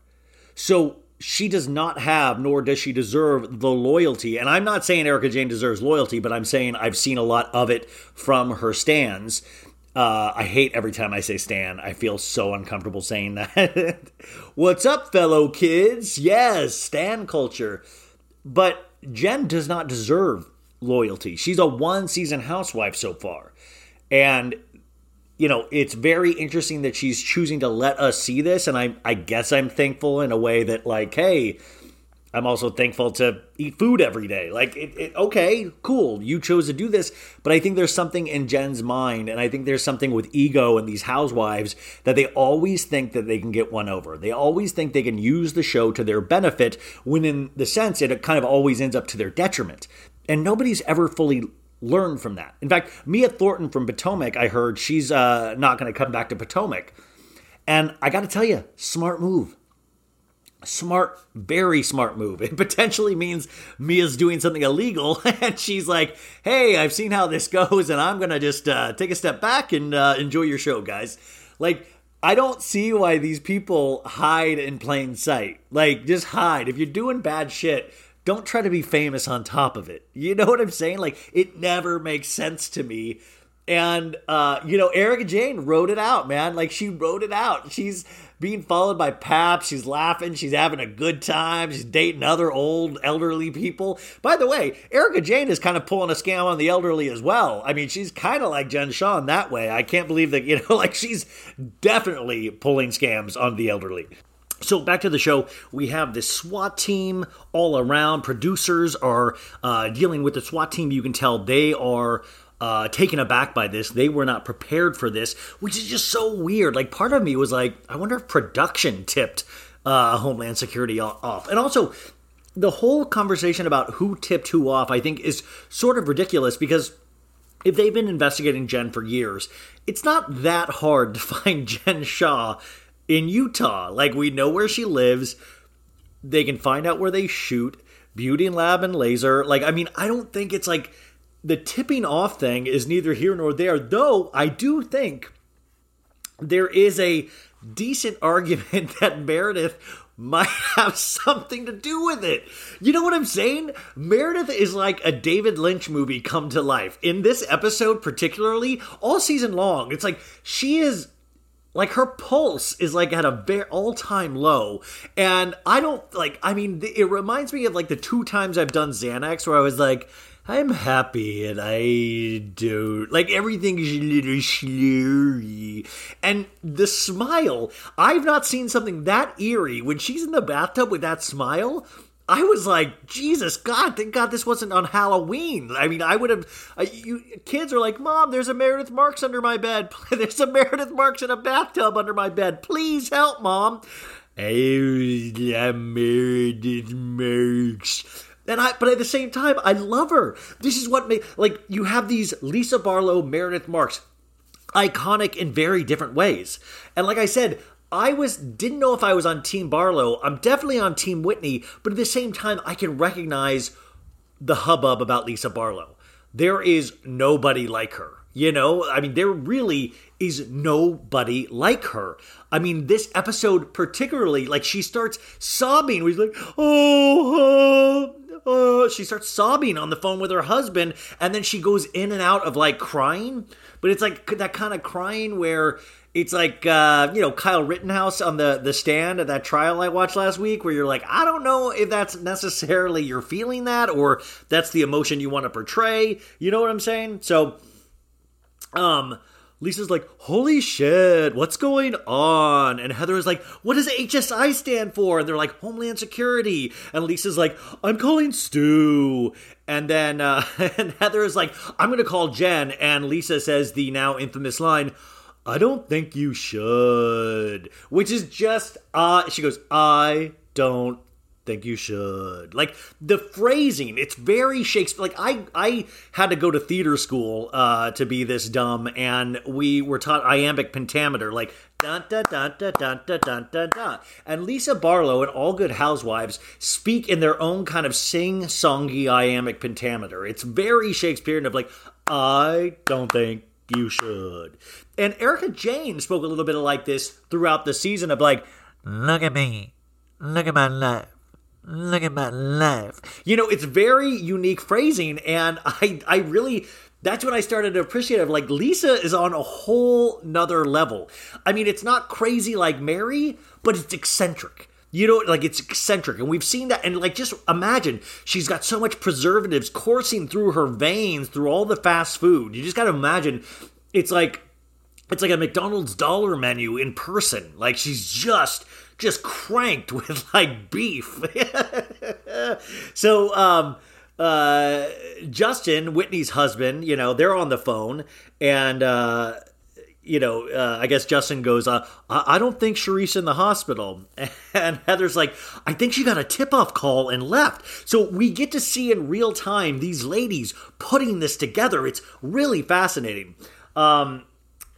So she does not have, nor does she deserve the loyalty. And I'm not saying Erika Jayne deserves loyalty, but I'm saying I've seen a lot of it from her stands. Uh, I hate every time I say Stan. I feel so uncomfortable saying that. What's up, fellow kids? Yes, Stan culture. But Jen does not deserve loyalty. She's a one season housewife so far. And you know, it's very interesting that she's choosing to let us see this. And I, I guess I'm thankful in a way that, like, hey, I'm also thankful to eat food every day. Like, it, it, okay, cool. You chose to do this. But I think there's something in Jen's mind, and I think there's something with ego and these housewives that they always think that they can get one over. They always think they can use the show to their benefit, when in the sense it kind of always ends up to their detriment. And nobody's ever fully learn from that. In fact, Mia Thornton from Potomac, I heard she's uh, not going to come back to Potomac. And I got to tell you, smart move. Smart, very smart move. It potentially means Mia's doing something illegal, and she's like, "Hey, I've seen how this goes, and I'm gonna just uh, take a step back and uh, enjoy your show, guys." Like, I don't see why these people hide in plain sight. Like, just hide. If you're doing bad shit, don't try to be famous on top of it. You know what I'm saying? Like it never makes sense to me. And uh, you know, Erika Jayne wrote it out, man. Like she wrote it out. She's being followed by Pap. She's laughing. She's having a good time. She's dating other old elderly people. By the way, Erika Jayne is kind of pulling a scam on the elderly as well. I mean, she's kind of like Jen Shah in that way. I can't believe that, you know, like she's definitely pulling scams on the elderly. So back to the show, we have this SWAT team all around. Producers are uh, dealing with the SWAT team. You can tell they are uh, taken aback by this. They were not prepared for this, which is just so weird. Like part of me was like, I wonder if production tipped uh, Homeland Security off, and also the whole conversation about who tipped who off. I think is sort of ridiculous because if they've been investigating Jen for years, it's not that hard to find Jen Shah in Utah. Like we know where she lives. They can find out where they shoot. Beauty and Lab and Laser. Like I mean, I don't think it's like the tipping off thing is neither here nor there. Though I do think there is a decent argument that Meredith might have something to do with it. You know what I'm saying? Meredith is like a David Lynch movie come to life. In this episode, particularly, all season long, it's like she is like her pulse is like at a very all-time low. And i don't like i mean it reminds me of like the two times i've done xanax where i was like i'm happy and i do like everything's a little slurry. And the smile i've not seen something that eerie. When she's in the bathtub with that smile I was like, Jesus God, thank God this wasn't on Halloween. I mean, I would have. Uh, you kids are like, Mom, there's a Meredith Marks under my bed. there's a Meredith Marks in a bathtub under my bed. Please help, Mom. I Meredith Marks. And I, but at the same time, I love her. This is what made like you have these Lisa Barlow, Meredith Marks, iconic in very different ways. And like I said, I was didn't know if I was on Team Barlow. I'm definitely on Team Whitney, but at the same time, I can recognize the hubbub about Lisa Barlow. There is nobody like her. You know, I mean, there really is nobody like her. I mean, this episode particularly, like she starts sobbing. We're like, oh, oh, she starts sobbing on the phone with her husband, and then she goes in and out of like crying. But it's like that kind of crying where it's like uh, you know Kyle Rittenhouse on the the stand at that trial I watched last week, where you're like, I don't know if that's necessarily you're feeling that or that's the emotion you want to portray. You know what I'm saying? So, um. Lisa's like, holy shit, what's going on? And Heather is like, what does HSI stand for? And they're like, Homeland Security. And Lisa's like, I'm calling Stu. And then uh, and Heather is like, I'm going to call Jen. And Lisa says the now infamous line, I don't think you should. Which is just, uh, she goes, I don't think you should. Like the phrasing, it's very Shakespeare. Like I, I had to go to theater school uh, to be this dumb, and we were taught iambic pentameter, like dun dun dun dun dun dun dun dun. And Lisa Barlow and all good housewives speak in their own kind of sing-songy iambic pentameter. It's very Shakespearean of like, I don't think you should. And Erika Jayne spoke a little bit like this throughout the season of like, look at me, look at my life. Look at my life. You know, it's very unique phrasing, and I I really that's when I started to appreciate it. Like Lisa is on a whole nother level. I mean, it's not crazy like Mary, but it's eccentric. You know, like it's eccentric, and we've seen that. And like, just imagine she's got so much preservatives coursing through her veins through all the fast food. You just got to imagine. It's like it's like a McDonald's dollar menu in person. Like she's just just cranked with like beef. so um uh Justin, Whitney's husband, you know, they're on the phone and uh you know, uh, I guess Justin goes, uh, I-, don't think Sheree's in the hospital. And Heather's like, I think she got a tip off call and left. So we get to see in real time these ladies putting this together. It's really fascinating. Um,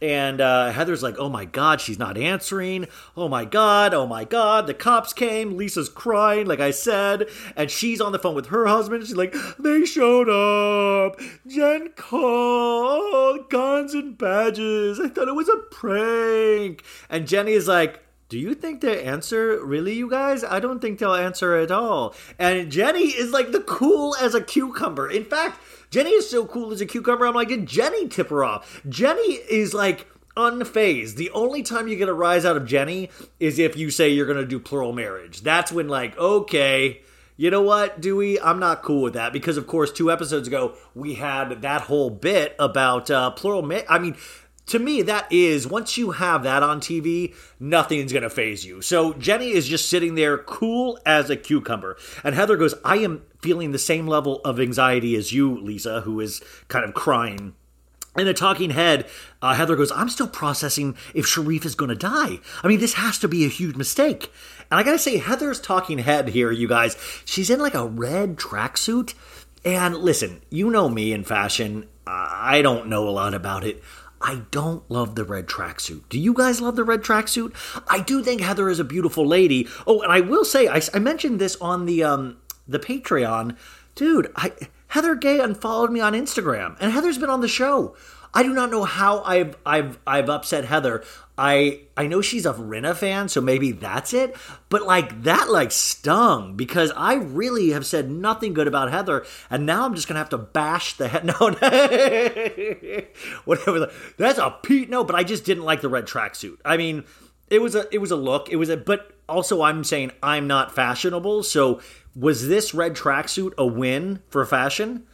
and uh, Heather's like, oh my God, she's not answering. Oh my God, oh my God. The cops came. Lisa's crying, like I said. And she's on the phone with her husband. She's like, they showed up. Jen called. Guns and badges. I thought it was a prank. And Jenny is like, do you think they answer really you guys i don't think they'll answer at all and jenny is like the cool as a cucumber in fact Jenny is so cool as a cucumber. I'm like, did Jenny tip her off? Jenny is like unfazed. The only time you get a rise out of Jenny is if you say you're going to do plural marriage. That's when, like, okay, you know what, Dewey? I'm not cool with that because, of course, two episodes ago we had that whole bit about uh, plural. Ma- I mean, to me, that is once you have that on TV, nothing's gonna phase you. So Jenny is just sitting there, cool as a cucumber, and Heather goes, "I am feeling the same level of anxiety as you, Lisa, who is kind of crying." In the talking head, uh, Heather goes, I'm still processing if Sharrieff is going to die. I mean, this has to be a huge mistake. And I got to say, Heather's talking head here, you guys, she's in like a red tracksuit. And listen, you know me in fashion. I don't know a lot about it. I don't love the red tracksuit. Do you guys love the red tracksuit? I do think Heather is a beautiful lady. Oh, and I will say, I, I mentioned this on the um the Patreon, dude. I Heather Gay unfollowed me on Instagram, and Heather's been on the show. I do not know how I've I've I've upset Heather. I I know she's a Rinna fan, so maybe that's it. But like that like stung because I really have said nothing good about Heather, and now I'm just gonna have to bash the head. No, whatever. That's a Pete. No, but I just didn't like the red tracksuit. I mean, it was a it was a look. It was a but also I'm saying I'm not fashionable. So was this red tracksuit a win for fashion?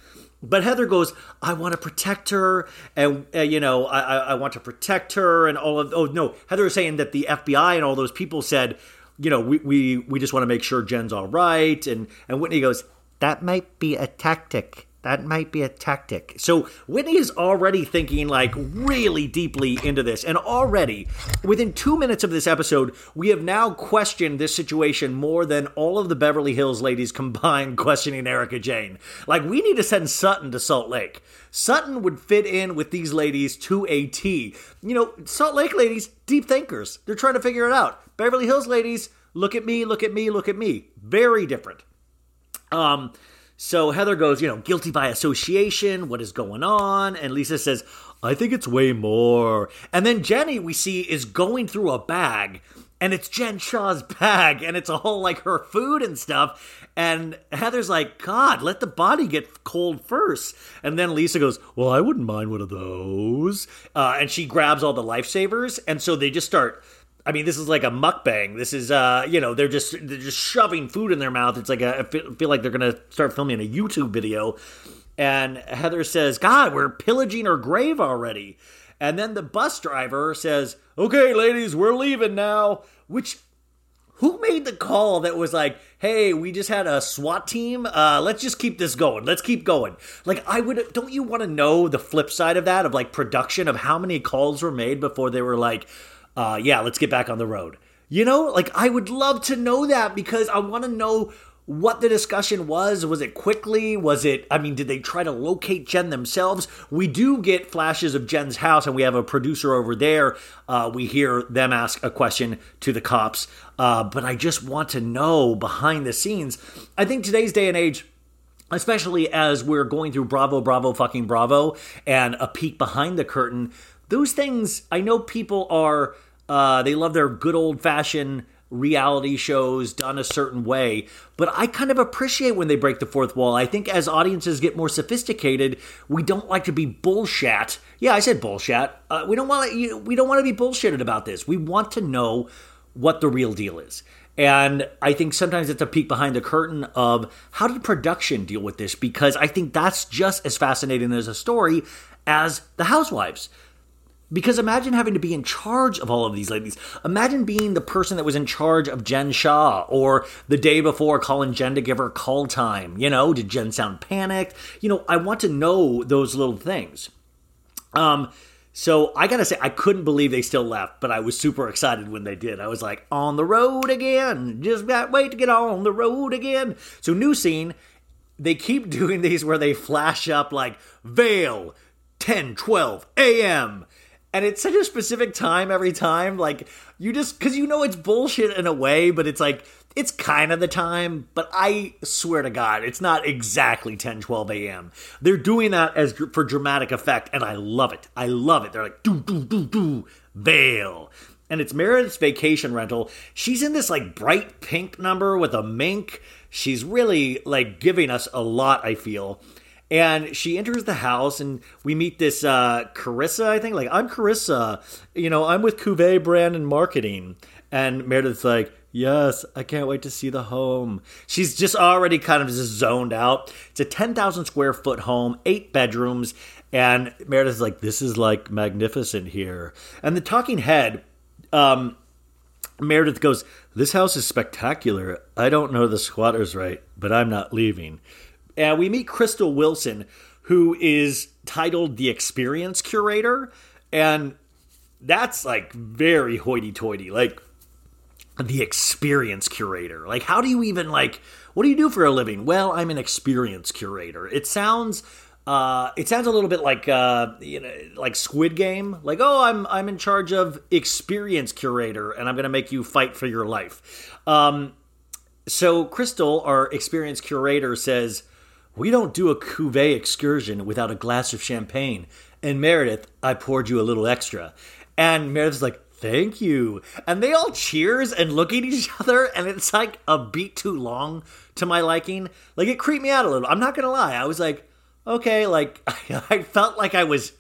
But Heather goes, I want to protect her, and uh, you know, I, I want to protect her, and all of. Oh no, Heather is saying that the FBI and all those people said, you know, we, we, we just want to make sure Jen's all right. And, and Whitney goes, that might be a tactic. That might be a tactic. So Whitney is already thinking like really deeply into this. And already, within two minutes of this episode, we have now questioned this situation more than all of the Beverly Hills ladies combined questioning Erika Jayne. Like, we need to send Sutton to Salt Lake. Sutton would fit in with these ladies to a T. You know, Salt Lake ladies, deep thinkers. They're trying to figure it out. Beverly Hills ladies, look at me, look at me, look at me. Very different. Um, so Heather goes, you know, guilty by association. What is going on? And Lisa says, I think it's way more. And then Jenny, we see, is going through a bag, and it's Jen Shah's bag, and it's all like her food and stuff. And Heather's like, God, let the body get cold first. And then Lisa goes, Well, I wouldn't mind one of those. Uh, and she grabs all the lifesavers, and so they just start I mean, this is like a mukbang. This is, uh, you know, they're just they're just shoving food in their mouth. It's like a, I feel, like they're gonna start filming a YouTube video. And Heather says, "God, we're pillaging her grave already." And then the bus driver says, "Okay, ladies, we're leaving now." Which, who made the call that was like, "Hey, we just had a SWAT team. Uh, let's just keep this going. Let's keep going." Like, I would. Don't you want to know the flip side of that? Of like production of how many calls were made before they were like uh, yeah, let's get back on the road. You know, like I would love to know that because I want to know what the discussion was. Was it quickly? Was it, I mean, did they try to locate Jen themselves? We do get flashes of Jen's house, and we have a producer over there. Uh, we hear them ask a question to the cops, uh, but I just want to know behind the scenes. I think today's day and age, especially as we're going through Bravo, Bravo, fucking Bravo, and a peek behind the curtain, those things, I know people are, uh, they love their good old fashioned reality shows done a certain way, but I kind of appreciate when they break the fourth wall. I think as audiences get more sophisticated, we don't like to be bullshit. Yeah, I said bullshit. Uh, we don't want to. We don't want to be bullshitted about this. We want to know what the real deal is. And I think sometimes it's a peek behind the curtain of how did production deal with this? Because I think that's just as fascinating as a story as The Housewives. Because imagine having to be in charge of all of these ladies. Imagine being the person that was in charge of Jen Shah or the day before calling Jen to give her call time. You know, did Jen sound panicked? You know, I want to know those little things. Um, so I gotta say, I couldn't believe they still left, but I was super excited when they did. I was like, on the road again. Just got wait to get on the road again. So new scene. They keep doing these where they flash up like Vail, 10, 12 a.m and it's such a specific time every time like you just because you know it's bullshit in a way but it's like it's kind of the time but i swear to god it's not exactly 10 12 a.m they're doing that as for dramatic effect and i love it. I love it. They're like do do do do Vail and it's meredith's vacation rental. She's in this like bright pink number with a mink. She's really like giving us a lot i feel and she enters the house and we meet this uh, Carissa, I think. Like, I'm Carissa. You know, I'm with Cuvée Brand and Marketing. And Meredith's like, Yes, I can't wait to see the home. She's just already kind of just zoned out. It's a 10,000 square foot home, eight bedrooms. And Meredith's like, This is like magnificent here. And the talking head, um, Meredith goes, This house is spectacular. I don't know the squatters right, but I'm not leaving. And we meet Crystal Wilson, who is titled the Experience Curator. And that's like very hoity toity. Like, the experience curator. Like, how do you even, like, what do you do for a living? Well, I'm an experience curator. It sounds. Uh, it sounds a little bit like uh, you know, like Squid Game. Like, oh, I'm I'm in charge of experience curator, and I'm to make you fight for your life. Um, so Crystal, our experience curator, says, we don't do a cuvee excursion without a glass of champagne. And Meredith, I poured you a little extra. And Meredith's like, thank you. And they all cheers and look at each other, and it's like a beat too long to my liking. Like it creeped me out a little. I'm not gonna lie. I was like, okay, like I felt like I was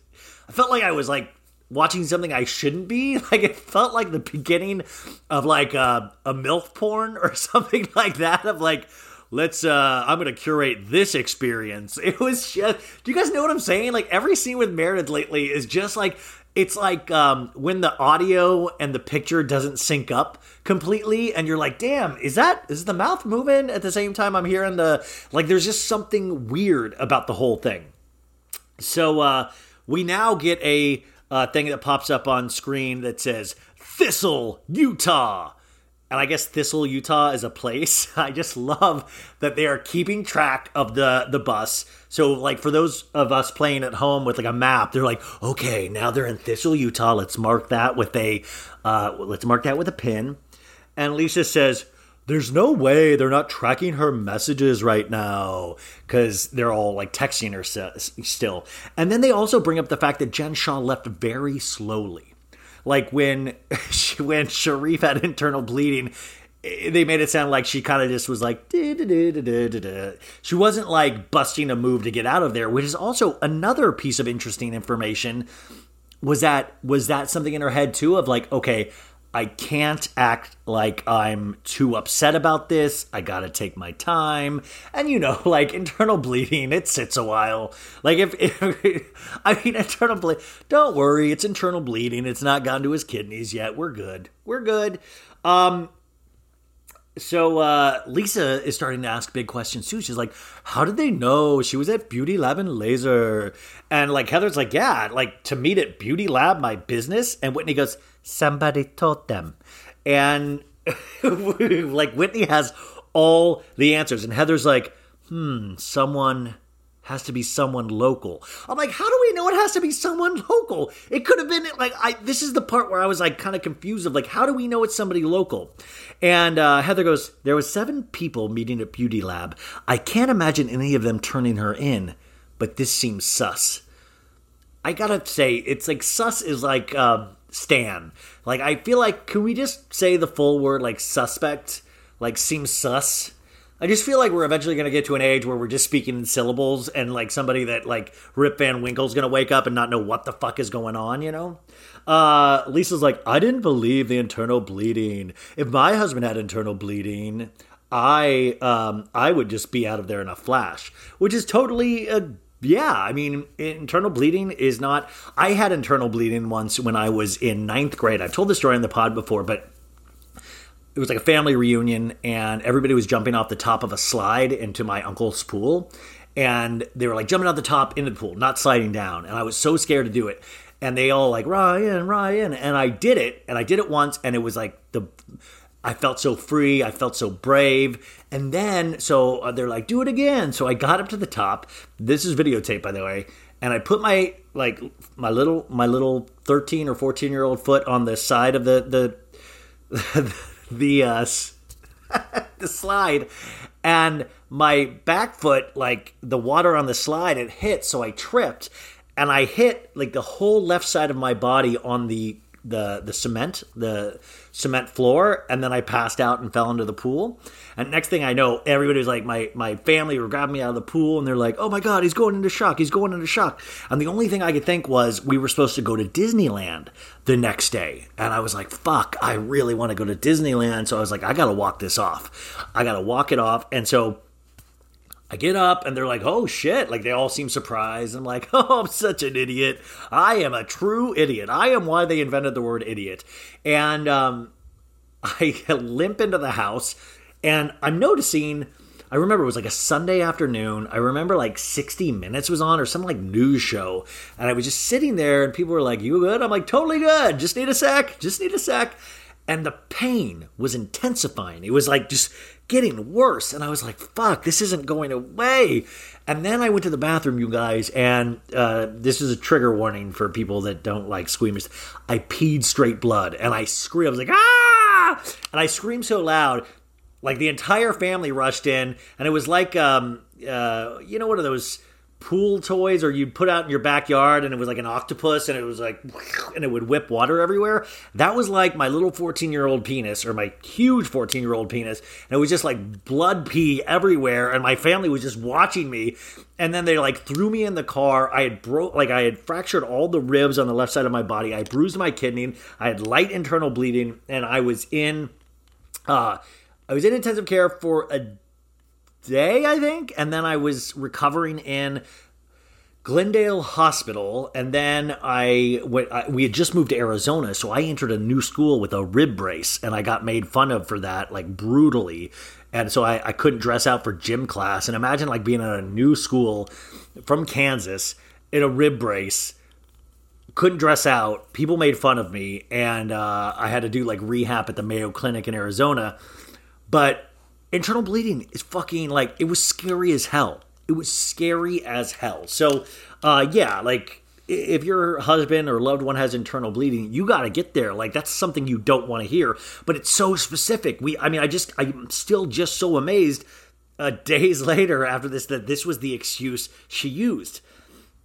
I felt like I was like watching something I shouldn't be. Like it felt like the beginning of like uh, a, a MILF porn or something like that of like let's uh i'm gonna curate this experience it was just do you guys know what i'm saying like every scene with meredith lately is just like it's like um, when the audio and the picture doesn't sync up completely, and you're like, "Damn, is that is the mouth moving at the same time I'm hearing the like?" There's just something weird about the whole thing. So uh, we now get a uh, thing that pops up on screen that says Thistle, Utah. And I guess Thistle, Utah is a place. I just love that they are keeping track of the the bus. So like for those of us playing at home with like a map, they're like, okay, now they're in Thistle, Utah. Let's mark that with a uh, let's mark that with a pin. And Lisa says, there's no way they're not tracking her messages right now because they're all like texting her still. And then they also bring up the fact that Jen Shah left very slowly like when she, when Sharrieff had internal bleeding, eh, they made it sound like she kind of just was like she wasn't like busting a move to get out of there which is also another piece of interesting information was that was that something in her head too of like okay I can't act like I'm too upset about this. I gotta take my time. And you know, like internal bleeding, it sits a while. Like if, if I mean internal bleed don't worry, it's internal bleeding. It's not gone to his kidneys yet. We're good. We're good. Um so uh, Lisa is starting to ask big questions too. She's like, "How did they know she was at Beauty Lab and Laser?" And like Heather's like, "Yeah, like to meet at Beauty Lab, my business." And Whitney goes, "Somebody told them," and like Whitney has all the answers, and Heather's like, "Hmm, someone." Has to be someone local. I'm like, how do we know it has to be someone local? It could have been like I. This is the part where I was like kind of confused of like, how do we know it's somebody local? And uh, Heather goes, there was seven people meeting at Beauty Lab. I can't imagine any of them turning her in, but this seems sus. I gotta say, it's like sus is like uh, Stan. Like I feel like, can we just say the full word like suspect? Like seems sus I just feel like we're eventually going to get to an age where we're just speaking in syllables, and like somebody that like Rip Van Winkle's going to wake up and not know what the fuck is going on, you know? Uh, Lisa's like, I didn't believe the internal bleeding. If my husband had internal bleeding, I um, I would just be out of there in a flash, which is totally a yeah, I mean, internal bleeding is not. I had internal bleeding once when I was in ninth grade. I've told the story on the pod before, but it was like a family reunion and everybody was jumping off the top of a slide into my uncle's pool and they were like jumping off the top into the pool not sliding down and i was so scared to do it and they all like ryan ryan and i did it and i did it once and it was like the i felt so free i felt so brave and then so uh, they're like do it again so i got up to the top. This is videotape by the way and i put my like my little my little 13 or 14 year old foot on the side of the the the uh, the slide, and my back foot, like the water on the slide, it hit, so I tripped, and I hit like the whole left side of my body on the the the cement, the cement floor, and then I passed out and fell into the pool. And next thing I know, everybody was like, my my family were grabbing me out of the pool, and they're like, "Oh my god, he's going into shock! He's going into shock!" And the only thing I could think was we were supposed to go to Disneyland the next day, and I was like, "Fuck, I really want to go to Disneyland." So I was like, "I got to walk this off. I got to walk it off." And so I get up and they're like, oh shit. Like they all seem surprised. I'm like, oh, I'm such an idiot. I am a true idiot. I am why they invented the word idiot. And um, I limp into the house and I'm noticing. I remember it was like a Sunday afternoon. I remember like 60 Minutes was on or some like news show. And I was just sitting there and people were like, You good? I'm like, Totally good. Just need a sec. Just need a sec. And the pain was intensifying. It was like just getting worse. And I was like, fuck, this isn't going away. And then I went to the bathroom, you guys, and uh, this is a trigger warning for people that don't like squeamish. I peed straight blood and I screamed. I was like, ah! And I screamed so loud, like the entire family rushed in, and it was like, um, uh, you know, one of those pool toys or you'd put out in your backyard and it was like an octopus and it was like and it would whip water everywhere? That was like my little 14 year old penis or my huge 14 year old penis. And it was just like blood pee everywhere and my family was just watching me. And then they like threw me in the car. I had broke like i had fractured all the ribs on the left side of my body. I bruised my kidney. I had light internal bleeding and i was in uh i was in intensive care for a day, I think, and then I was recovering in Glendale Hospital, and then I went. I, we had just moved to Arizona, so I entered a new school with a rib brace, and I got made fun of for that, like brutally. And so I, I couldn't dress out for gym class. And imagine like being at a new school from Kansas in a rib brace, couldn't dress out. People made fun of me, and uh, I had to do like rehab at the Mayo Clinic in Arizona. But internal bleeding is fucking like it was scary as hell it was scary as hell. So, uh, yeah, like if your husband or loved one has internal bleeding, you got to get there. Like that's something you don't want to hear, but it's so specific. We, I mean, I just, I'm still just so amazed. Uh, days later, after this, that this was the excuse she used.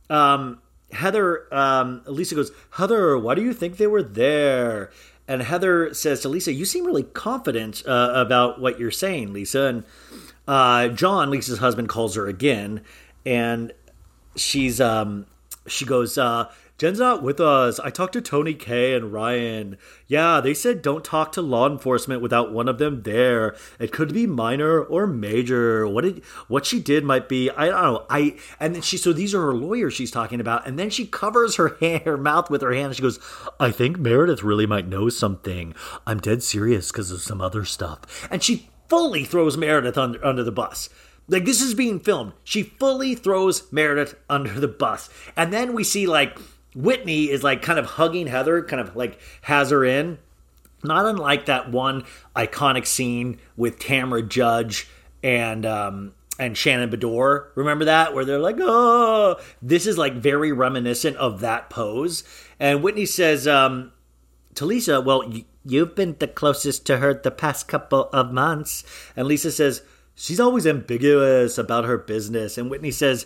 Um, Heather, um, Lisa goes, Heather, why do you think they were there? And Heather says to Lisa, "You seem really confident uh, about what you're saying, Lisa." And uh, John, Lisa's husband, calls her again, and she's um, she goes, uh, Jen's not with us. I talked to Tony K and Ryan. Yeah, they said don't talk to law enforcement without one of them there. It could be minor or major. What did what she did might be I don't know. I and then she so these are her lawyers she's talking about, and then she covers her hand, her mouth with her hand. And she goes, "I think Meredith really might know something. I'm dead serious because of some other stuff." And she fully throws Meredith under, under the bus. Like this is being filmed. She fully throws Meredith under the bus. And then we see like Whitney is like kind of hugging Heather, kind of like has her in. Not unlike that one iconic scene with Tamra Judge and um, and Shannon Beador. Remember that? Where they're like, oh, this is like very reminiscent of that pose. And Whitney says um, to Lisa, well, You've been the closest to her the past couple of months. And Lisa says, She's always ambiguous about her business. And Whitney says,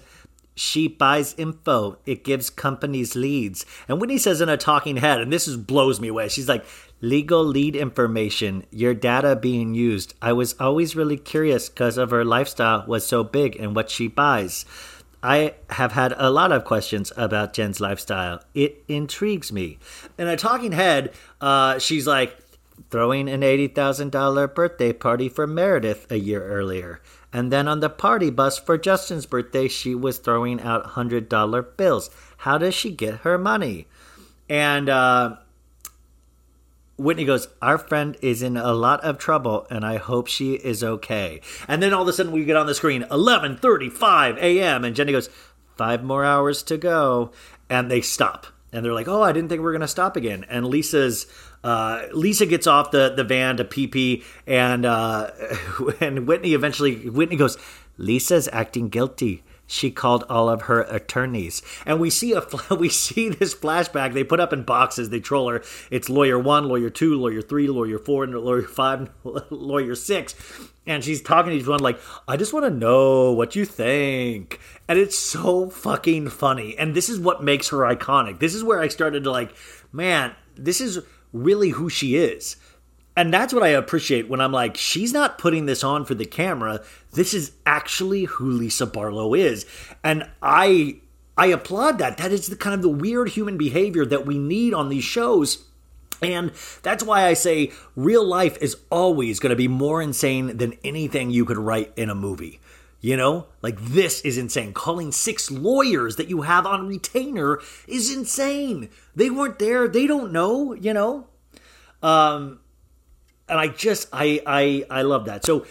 she buys info. It gives companies leads. And Whitney says in a talking head, and this is blows me away. She's like, legal lead information, your data being used. I was always really curious because of her lifestyle was so big and what she buys. I have had a lot of questions about Jen's lifestyle. It intrigues me. In a talking head, uh, she's like throwing an $80,000 birthday party for Meredith a year earlier. And then on the party bus for Justin's birthday, she was throwing out $100 bills. How does she get her money? And uh, Whitney goes, Our friend is in a lot of trouble and I hope she is okay. And then all of a sudden we get on the screen, 11:35 a.m. and Jenny goes, "5 more hours to go." And they stop. And they're like, "Oh, I didn't think we were going to stop again." And Lisa's uh, Lisa gets off the, the van to pee pee, and uh, and Whitney eventually Whitney goes, "Lisa's acting guilty." she called all of her attorneys. And we see a we see this flashback they put up in boxes. They troll her. It's lawyer one, lawyer two, lawyer three, lawyer four, and lawyer five, lawyer six. And she's talking to each one like, I just want to know what you think. And it's so fucking funny. And this is what makes her iconic. This is where I started to like, man, this is really who she is. And that's what I appreciate when I'm like, she's not putting this on for the camera. This is actually who Lisa Barlow is. And I I applaud that. That is the kind of the weird human behavior that we need on these shows. And that's why I say real life is always going to be more insane than anything you could write in a movie. You know, like this is insane. Calling six lawyers that you have on retainer is insane. They weren't there. They don't know, you know. Um, and I just I I I love that. So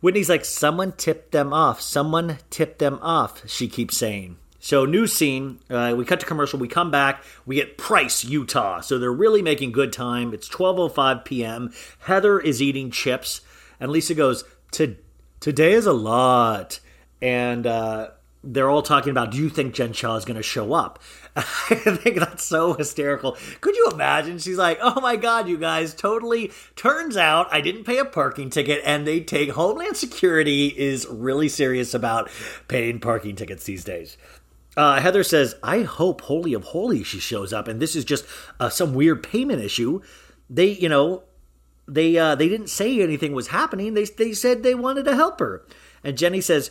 Whitney's like, someone tipped them off. Someone tipped them off. She keeps saying. So new scene. Uh, we cut to commercial. We come back. We get Price, Utah. So they're really making good time. It's 12:05 p.m. Heather is eating chips, and Lisa goes, "Today is a lot." And uh, they're all talking about, do you think Jen Shah is going to show up? I think that's so hysterical. Could you imagine? She's like, oh my God, you guys, totally. Turns out I didn't pay a parking ticket, and they take Homeland Security is really serious about paying parking tickets these days. Uh, Heather says, I hope Holy of Holy she shows up, and this is just uh, some weird payment issue. They, you know, they uh, they didn't say anything was happening. They they said they wanted to help her. And Jenny says,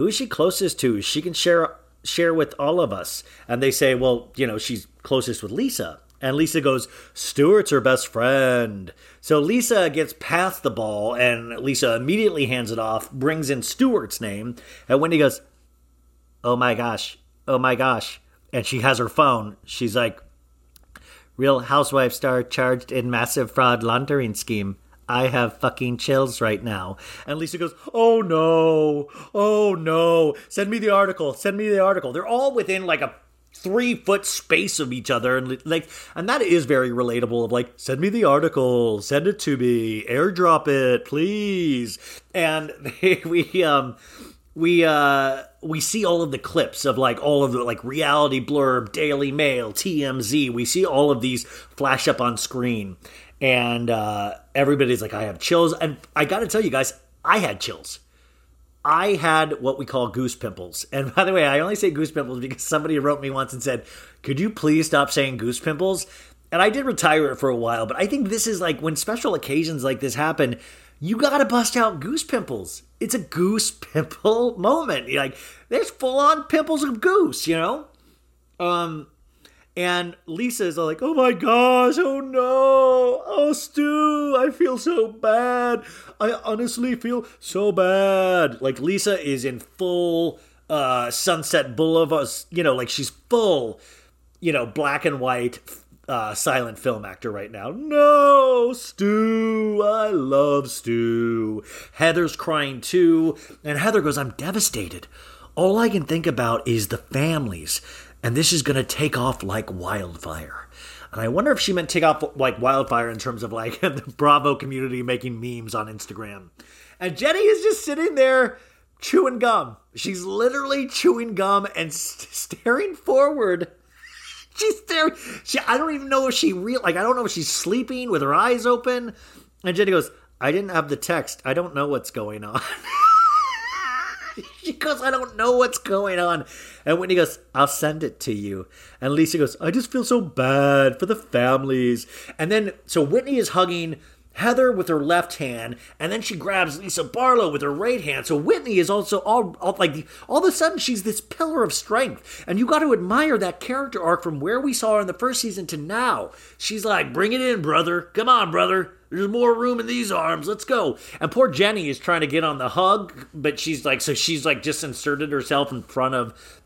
who is she closest to? She can share share with all of us. And they say, well, you know, she's closest with Lisa. And Lisa goes, Stuart's her best friend. So Lisa gets past the ball, and Lisa immediately hands it off, brings in Stuart's name. And Wendy goes, Oh my gosh, oh my gosh. And she has her phone. She's like, Real Housewife star charged in massive fraud laundering scheme. I have fucking chills right now. And Lisa goes, Oh no, oh no, send me the article, send me the article. They're all within like a three foot space of each other. And like and that is very relatable of like send me the article. Send it to me. Airdrop it please. And they, we um we uh we see all of the clips of like all of the like reality blurb daily mail tmz we see all of these flash up on screen and uh everybody's like i have chills and i gotta tell you guys i had chills I had what we call goose pimples. And by the way, I only say goose pimples because somebody wrote me once and said, Could you please stop saying goose pimples? And I did retire it for a while, but I think this is like when special occasions like this happen, you gotta bust out goose pimples. It's a goose pimple moment. You're like, there's full on pimples of goose, you know? Um, and Lisa's like, oh my gosh, oh no, oh Stu, I feel so bad. I honestly feel so bad. Like Lisa is in full uh, Sunset Boulevard, you know, like she's full, you know, black and white uh, silent film actor right now. No, Stu, I love Stu. Heather's crying too, and Heather goes, I'm devastated. All I can think about is the families and this is going to take off like wildfire. And I wonder if she meant take off like wildfire in terms of like the Bravo community making memes on Instagram. And Jenny is just sitting there chewing gum. She's literally chewing gum and st- staring forward. She's staring. She, I don't even know if she real like I don't know if she's sleeping with her eyes open. And Jenny goes, "I didn't have the text. I don't know what's going on." she goes, I don't know what's going on. And Whitney goes, I'll send it to you. And Lisa goes, I just feel so bad for the families. And then, so Whitney is hugging Heather with her left hand, and then she grabs Lisa Barlow with her right hand. So Whitney is also all, all like all of a sudden she's this pillar of strength, and you got to admire that character arc from where we saw her in the first season to now. She's like, "Bring it in, brother! Come on, brother! There's more room in these arms. Let's go." And poor Jenny is trying to get on the hug, but she's like, so she's like just inserted herself in front of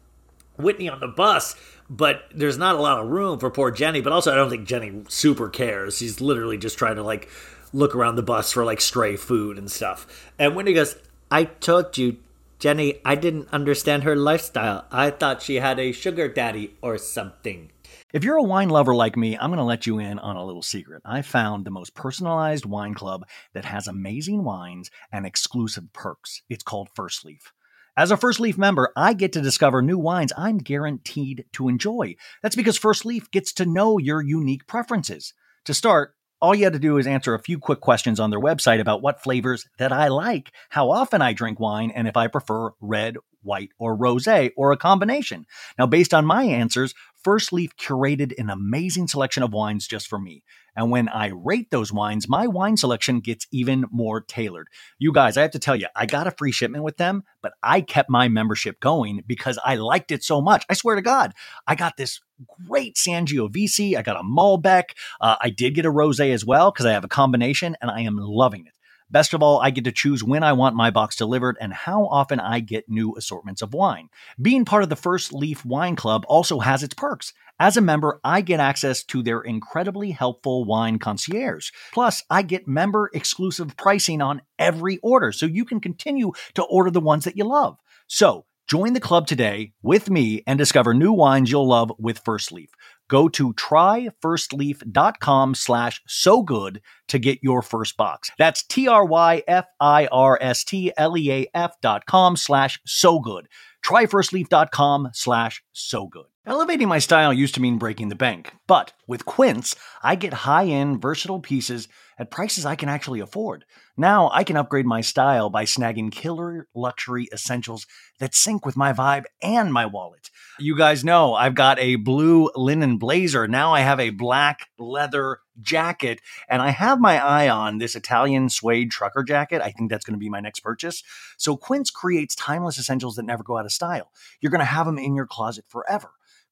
Whitney on the bus but there's not a lot of room for poor Jenny. But also, I don't think Jenny super cares. She's literally just trying to like look around the bus for like stray food and stuff. And Wendy goes, I told you, Jenny, I didn't understand her lifestyle. I thought she had a sugar daddy or something. If you're a wine lover like me, I'm going to let you in on a little secret. I found the most personalized wine club that has amazing wines and exclusive perks. It's called First Leaf. As a First Leaf member, I get to discover new wines I'm guaranteed to enjoy. That's because First Leaf gets to know your unique preferences. To start, all you had to do is answer a few quick questions on their website about what flavors that I like, how often I drink wine, and if I prefer red, white, or rosé, or a combination. Now, based on my answers, First Leaf curated an amazing selection of wines just for me. And when I rate those wines, my wine selection gets even more tailored. You guys, I have to tell you, I got a free shipment with them, but I kept my membership going because I liked it so much. I swear to God, I got this great Sangiovese. I got a Malbec. Uh, I did get a rosé as well because I have a combination and I am loving it. Best of all, I get to choose when I want my box delivered and how often I get new assortments of wine. Being part of the First Leaf Wine Club also has its perks. As a member, I get access to their incredibly helpful wine concierge. Plus, I get member exclusive pricing on every order, so you can continue to order the ones that you love. So, join the club today with me and discover new wines you'll love with First Leaf. Go to tryfirstleaf.com slash so good to get your first box. That's T-R-Y-F-I-R-S-T-L-E-A-F dot com slash so good. Tryfirstleaf.com slash so good. Elevating my style used to mean breaking the bank, but with Quince, I get high end, versatile pieces at prices I can actually afford. Now I can upgrade my style by snagging killer luxury essentials that sync with my vibe and my wallet. You guys know I've got a blue linen blazer. Now I have a black leather jacket, and I have my eye on this Italian suede trucker jacket. I think that's going to be my next purchase. So Quince creates timeless essentials that never go out of style. You're going to have them in your closet forever.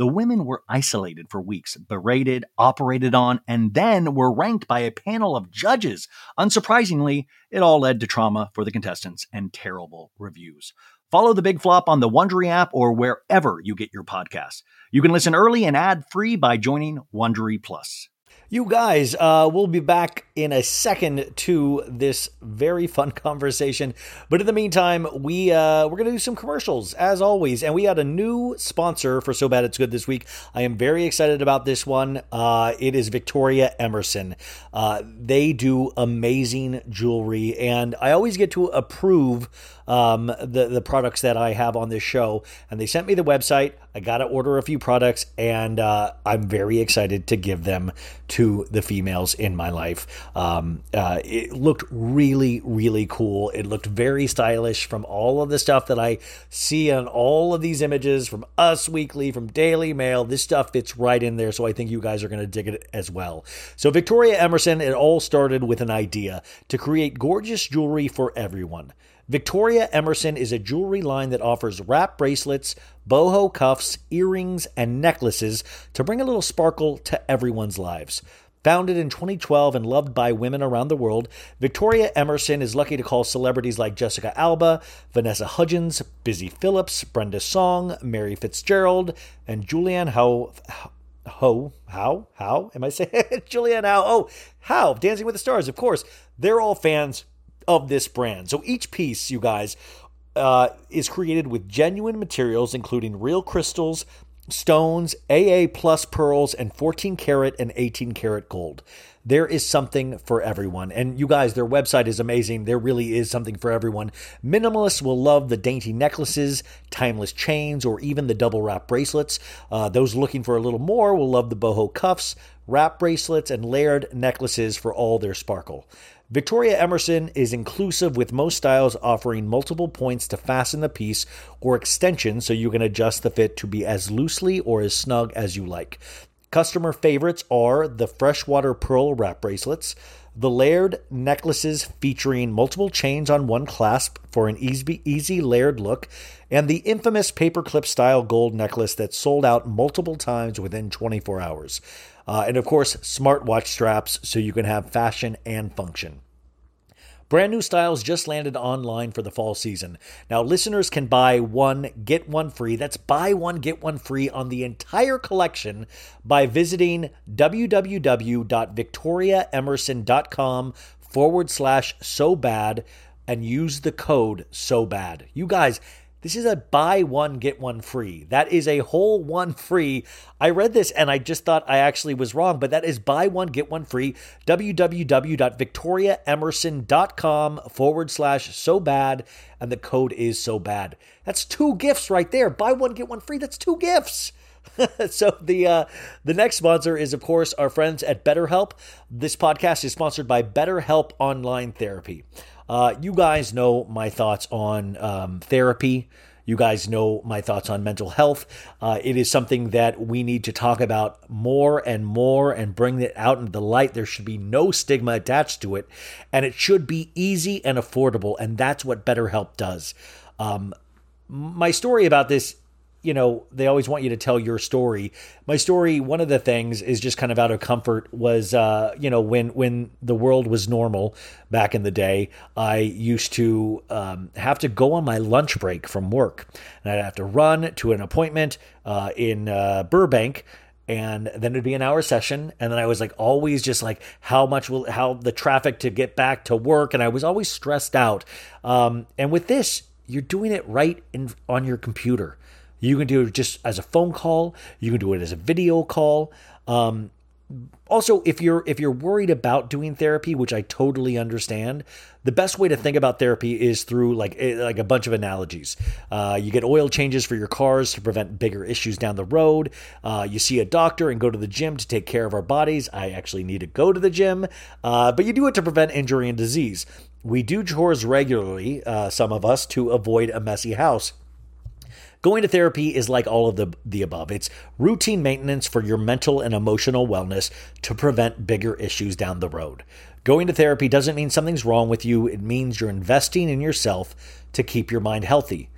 The women were isolated for weeks, berated, operated on, and then were ranked by a panel of judges. Unsurprisingly, it all led to trauma for the contestants and terrible reviews. Follow the Big Flop on the Wondery app or wherever you get your podcasts. You can listen early and ad free by joining Wondery Plus. You guys, uh, we'll be back in a second to this very fun conversation. But in the meantime, we uh, we're gonna do some commercials as always, and we had a new sponsor for So Bad It's Good this week. I am very excited about this one. Uh, it is Victoria Emerson. Uh, they do amazing jewelry, and I always get to approve um, the the products that I have on this show. And they sent me the website. I got to order a few products, and uh, I'm very excited to give them to the females in my life. Um, uh, it looked really, really cool. It looked very stylish from all of the stuff that I see on all of these images from Us Weekly, from Daily Mail. This stuff fits right in there, so I think you guys are going to dig it as well. So, Victoria Emerson, it all started with an idea to create gorgeous jewelry for everyone. Victoria Emerson is a jewelry line that offers wrap bracelets, boho cuffs, earrings, and necklaces to bring a little sparkle to everyone's lives. Founded in 2012 and loved by women around the world, Victoria Emerson is lucky to call celebrities like Jessica Alba, Vanessa Hudgens, Busy Phillips, Brenda Song, Mary Fitzgerald, and Julianne Howe. Ho, how, how am I saying Julianne Howe? Oh, how, Dancing with the Stars, of course. They're all fans of this brand. So each piece, you guys, uh, is created with genuine materials, including real crystals, stones, AA plus pearls, and 14 karat and 18 karat gold. There is something for everyone. And you guys, their website is amazing. There really is something for everyone. Minimalists will love the dainty necklaces, timeless chains, or even the double wrap bracelets. Uh, those looking for a little more will love the boho cuffs, wrap bracelets, and layered necklaces for all their sparkle. Victoria Emerson is inclusive with most styles offering multiple points to fasten the piece or extension so you can adjust the fit to be as loosely or as snug as you like. Customer favorites are the freshwater pearl wrap bracelets, the layered necklaces featuring multiple chains on one clasp for an easy, easy layered look, and the infamous paperclip style gold necklace that sold out multiple times within 24 hours. Uh, and of course, smartwatch straps so you can have fashion and function. Brand new styles just landed online for the fall season. Now, listeners can buy one, get one free. That's buy one, get one free on the entire collection by visiting www.victoriaemerson.com forward slash so bad and use the code so bad. You guys, this is a buy one, get one free. That is a whole one free. I read this and I just thought I actually was wrong, but that is buy one, get one free. www.victoriaemerson.com forward slash so bad. And the code is so bad. That's two gifts right there. Buy one, get one free. That's two gifts. so the uh, the next sponsor is of course our friends at BetterHelp. This podcast is sponsored by BetterHelp Online Therapy. Uh, you guys know my thoughts on um, therapy. You guys know my thoughts on mental health. Uh, it is something that we need to talk about more and more and bring it out into the light. There should be no stigma attached to it, and it should be easy and affordable. And that's what BetterHelp does. Um, my story about this you know, they always want you to tell your story. My story, one of the things is just kind of out of comfort was, uh, you know, when when the world was normal back in the day, I used to um, have to go on my lunch break from work, and I'd have to run to an appointment uh, in uh, Burbank. And then it'd be an hour session, and then I was like always just like how much will how the traffic to get back to work, and I was always stressed out. Um, and with this, you're doing it right in on your computer. You can do it just as a phone call. You can do it as a video call. Um, also, if you're if you're worried about doing therapy, which I totally understand, the best way to think about therapy is through like eh, like a bunch of analogies. Uh, you get oil changes for your cars to prevent bigger issues down the road. Uh, you see a doctor and go to the gym to take care of our bodies. I actually need to go to the gym, uh, but you do it to prevent injury and disease. We do chores regularly, uh, some of us, to avoid a messy house. Going to therapy is like all of the, the above. It's routine maintenance for your mental and emotional wellness to prevent bigger issues down the road. Going to therapy doesn't mean something's wrong with you, it means you're investing in yourself to keep your mind healthy.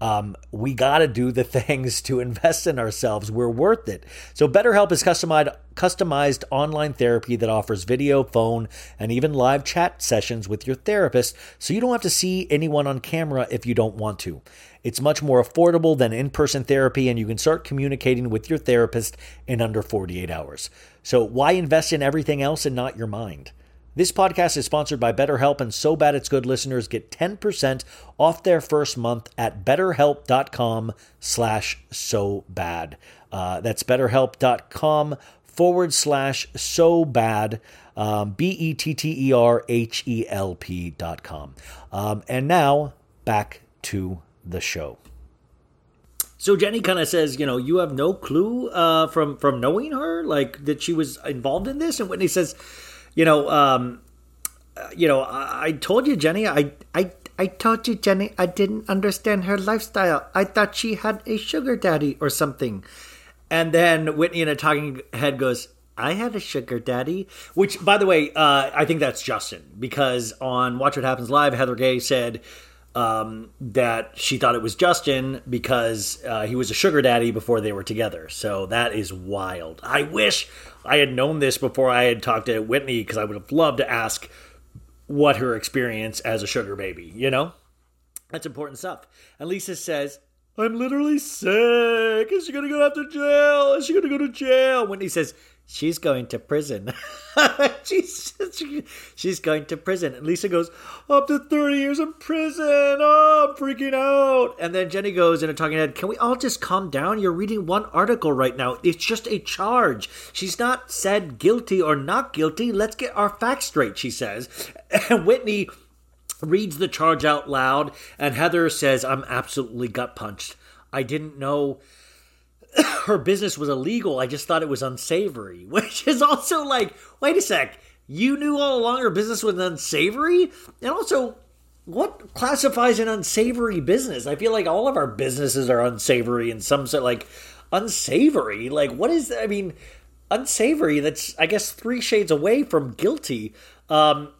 Um, we got to do the things to invest in ourselves. We're worth it. So, BetterHelp is customized, customized online therapy that offers video, phone, and even live chat sessions with your therapist, so you don't have to see anyone on camera if you don't want to. It's much more affordable than in person therapy, and you can start communicating with your therapist in under 48 hours. So, why invest in everything else and not your mind? This podcast is sponsored by BetterHelp, and So Bad It's Good listeners get 10% off their first month at betterhelp.com slash so bad. Uh, that's betterhelp.com forward slash so bad. Um, dot com. Um, and now back to the show. So Jenny kind of says, you know, you have no clue uh, from from knowing her, like that she was involved in this. And Whitney says, you know, um, uh, you know, I, I told you, Jenny, I, I, I told you, Jenny, I didn't understand her lifestyle. I thought she had a sugar daddy or something. And then Whitney in a talking head goes, I had a sugar daddy. Which, by the way, uh, I think that's Justin because on Watch What Happens Live, Heather Gay said um, that she thought it was Justin because uh, he was a sugar daddy before they were together. So that is wild. I wish I had known this before I had talked to Whitney because I would have loved to ask what her experience as a sugar baby, you know? That's important stuff. And Lisa says, I'm literally sick. Is she gonna go after jail? Is she gonna go to jail? Whitney says, She's going to prison. she's, she's going to prison. And Lisa goes, Up to 30 years in prison. Oh, I'm freaking out. And then Jenny goes in a talking head, Can we all just calm down? You're reading one article right now. It's just a charge. She's not said guilty or not guilty. Let's get our facts straight, she says. And Whitney reads the charge out loud, and Heather says, I'm absolutely gut punched. I didn't know her business was illegal. I just thought it was unsavory, which is also like, wait a sec, you knew all along her business was unsavory? And also, what classifies an unsavory business? I feel like all of our businesses are unsavory in some sort, like, unsavory. Like, what is, I mean, unsavory, that's, I guess, three shades away from guilty. Um,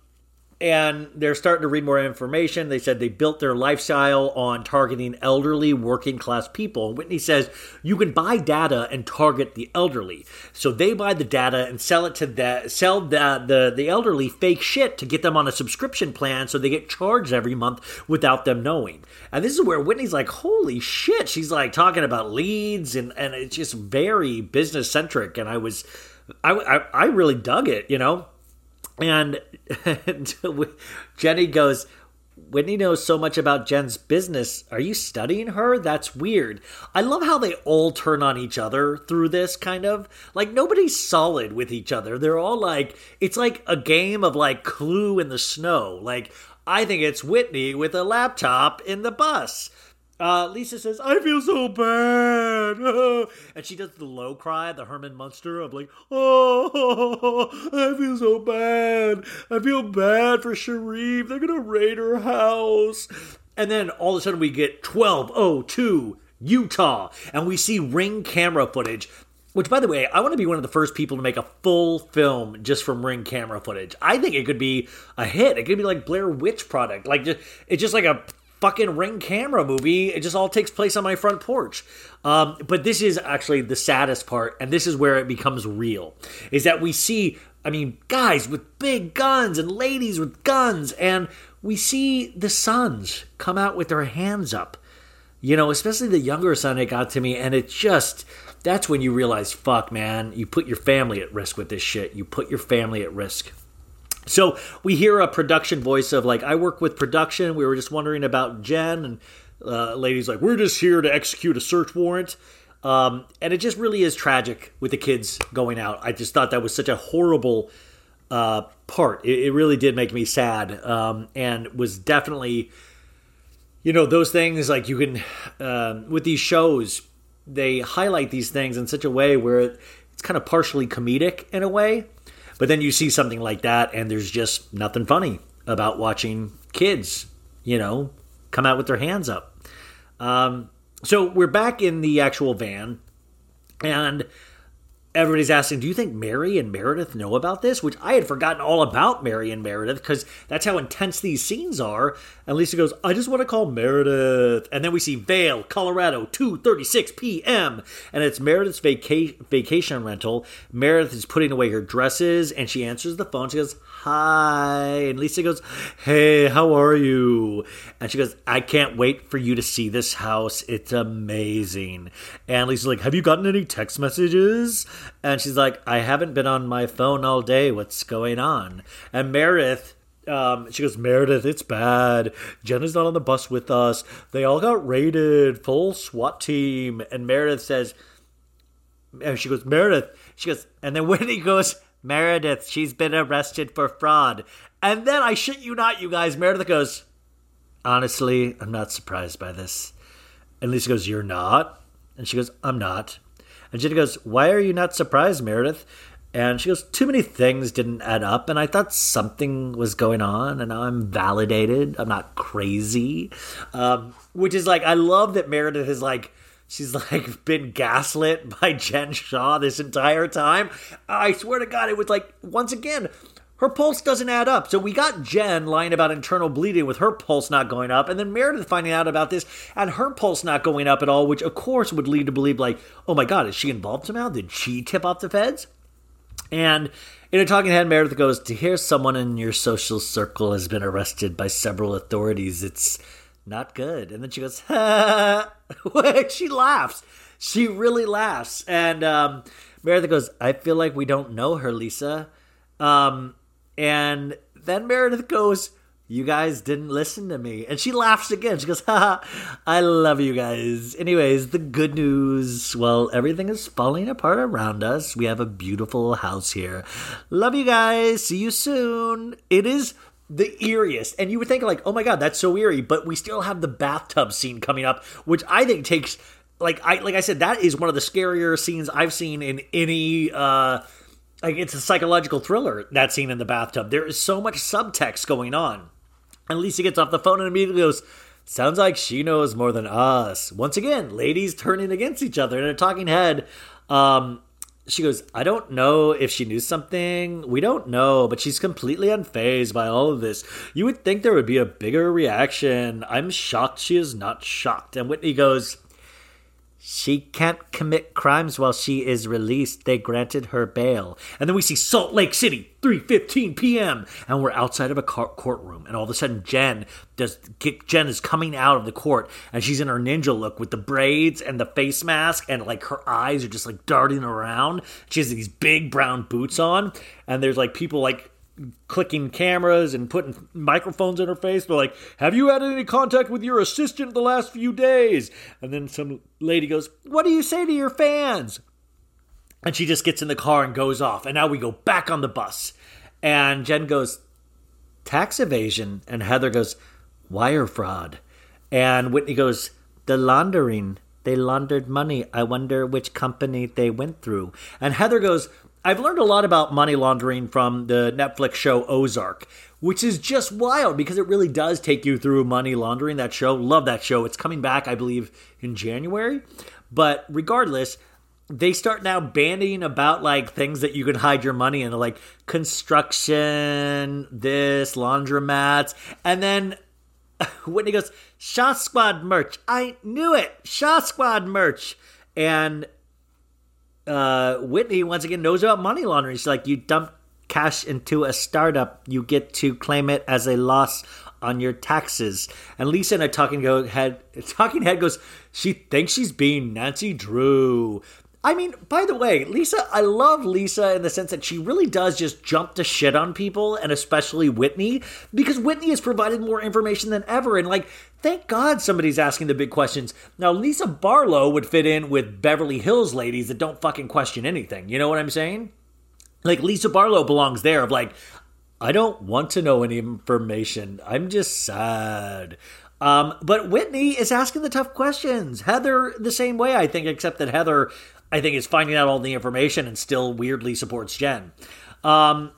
and they're starting to read more information. They said they built their lifestyle on targeting elderly, working class people. Whitney says you can buy data and target the elderly. So they buy the data and sell it to the sell the, the the elderly fake shit to get them on a subscription plan, so they get charged every month without them knowing. And this is where Whitney's like, "Holy shit!" She's like talking about leads and and it's just very business centric. And I was, I, I I really dug it, you know. And, Jenny goes, Whitney knows so much about Jen's business. Are you studying her? That's weird. I love how they all turn on each other through this kind of like nobody's solid with each other. They're all like it's like a game of like clue in the snow. Like I think it's Whitney with a laptop in the bus. Uh, Lisa says, I feel so bad. and she does the low cry, the Herman Munster of like, oh, I feel so bad. I feel bad for Sharrieff. They're going to raid her house. And then all of a sudden we get 1202 Utah. And we see ring camera footage. Which, by the way, I want to be one of the first people to make a full film just from ring camera footage. I think it could be a hit. It could be like Blair Witch product. Like, just, it's just like a fucking ring camera movie. It just all takes place on my front porch. Um, but this is actually the saddest part, and this is where it becomes real. Is that we see, I mean, guys with big guns and ladies with guns, and we see the sons come out with their hands up. You know, especially the younger son, it got to me, and it just that's when you realize, fuck, man, you put your family at risk with this shit. You put your family at risk. So we hear a production voice of like, I work with production. We were just wondering about Jen, and uh, ladies like, we're just here to execute a search warrant. Um, and it just really is tragic with the kids going out. I just thought that was such a horrible uh, part. It, it, really did make me sad, um, and was definitely, you know, those things like you can uh, with these shows, they highlight these things in such a way where it's kind of partially comedic in a way but then you see something like that, and there's just nothing funny about watching kids, you know, come out with their hands up. Um, so we're back in the actual van, and everybody's asking, do you think Mary and Meredith know about this? Which I had forgotten all about Mary and Meredith because that's how intense these scenes are. And Lisa goes, I just want to call Meredith. And then we see Vail, Colorado, 2.36 p.m. And it's Meredith's vaca- vacation rental. Meredith is putting away her dresses and she answers the phone. She goes, hi. And Lisa goes, hey, how are you? And she goes, I can't wait for you to see this house. It's amazing. And Lisa's like, have you gotten any text messages? And she's like, I haven't been on my phone all day. What's going on? And Meredith, um, she goes, Meredith, it's bad. Jenna's not on the bus with us. They all got raided, full SWAT team. And Meredith says, and she goes, Meredith. She goes, and then Whitney goes, Meredith, she's been arrested for fraud. And then I shit you not, you guys, Meredith goes, Honestly, I'm not surprised by this. And Lisa goes, You're not? And she goes, I'm not. And Jenna goes, Why are you not surprised, Meredith? And she goes, Too many things didn't add up, and I thought something was going on, and now I'm validated. I'm not crazy. Um, which is like, I love that Meredith is like, She's like been gaslit by Jen Shah this entire time. I swear to God, it was like, once again, her pulse doesn't add up. So we got Jen lying about internal bleeding with her pulse not going up, and then Meredith finding out about this and her pulse not going up at all, which of course would lead to believe, like, oh my God, is she involved somehow? Did she tip off the feds? And in a talking head, Meredith goes, To hear someone in your social circle has been arrested by several authorities, it's not good. And then she goes, she laughs. She really laughs. And um, Meredith goes, I feel like we don't know her, Lisa. Um, and then Meredith goes, You guys didn't listen to me. And she laughs again. She goes, I love you guys. Anyways, the good news well, everything is falling apart around us. We have a beautiful house here. Love you guys. See you soon. It is the eeriest. And you would think like, oh my god, that's so eerie, but we still have the bathtub scene coming up, which I think takes like I like I said, that is one of the scarier scenes I've seen in any uh like it's a psychological thriller, that scene in the bathtub. There is so much subtext going on. And Lisa gets off the phone and immediately goes, Sounds like she knows more than us. Once again, ladies turning against each other in a talking head. Um, she goes, I don't know if she knew something. We don't know, but she's completely unfazed by all of this. You would think there would be a bigger reaction. I'm shocked she is not shocked. And Whitney goes, she can't commit crimes while she is released. They granted her bail. And then we see Salt Lake City, 3:15 p.m. and we're outside of a courtroom and all of a sudden Jen does Jen is coming out of the court and she's in her ninja look with the braids and the face mask and like her eyes are just like darting around. She has these big brown boots on and there's like people like clicking cameras and putting microphones in her face. They're like, Have you had any contact with your assistant the last few days? And then some lady goes, What do you say to your fans? And she just gets in the car and goes off. And now we go back on the bus. And Jen goes, Tax evasion. And Heather goes, Wire fraud. And Whitney goes, The laundering. They laundered money. I wonder which company they went through. And Heather goes, I've learned a lot about money laundering from the Netflix show Ozark, which is just wild because it really does take you through money laundering. That show, love that show. It's coming back, I believe, in January. But regardless, they start now bandying about like things that you can hide your money in, like construction, this, laundromats, and then Whitney goes, Shah Squad merch. I knew it. Shah Squad merch. And uh, Whitney, once again, knows about money laundering. She's like, you dump cash into a startup, you get to claim it as a loss on your taxes. And Lisa in a talking head, talking head goes, she thinks she's being Nancy Drew. I mean, by the way, Lisa, I love Lisa in the sense that she really does just jump to shit on people, and especially Whitney, because Whitney has provided more information than ever. And like, thank God somebody's asking the big questions. Now, Lisa Barlow would fit in with Beverly Hills ladies that don't fucking question anything. You know what I'm saying? Like, Lisa Barlow belongs there, of like, I don't want to know any information. I'm just sad. Um, but Whitney is asking the tough questions. Heather, the same way, I think, except that Heather I think, is finding out all the information and still weirdly supports Jen. Um,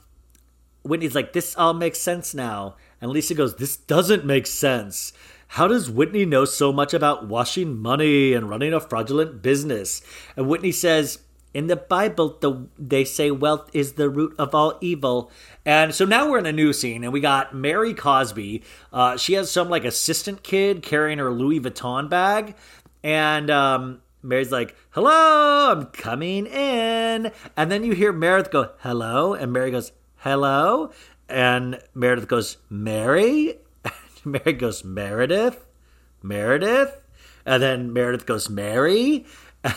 Whitney's like, this all makes sense now. And Lisa goes, this doesn't make sense. How does Whitney know so much about washing money and running a fraudulent business? And Whitney says, in the Bible, the, they say wealth is the root of all evil. And so now we're in a new scene, and we got Mary Cosby. Uh, she has some like assistant kid carrying her Louis Vuitton bag, and um, Mary's like, hello, I'm coming in. And then you hear Meredith go, hello. And Mary goes, hello. And Meredith goes, Mary. And Mary goes, Meredith. Meredith. And then Meredith goes, Mary. and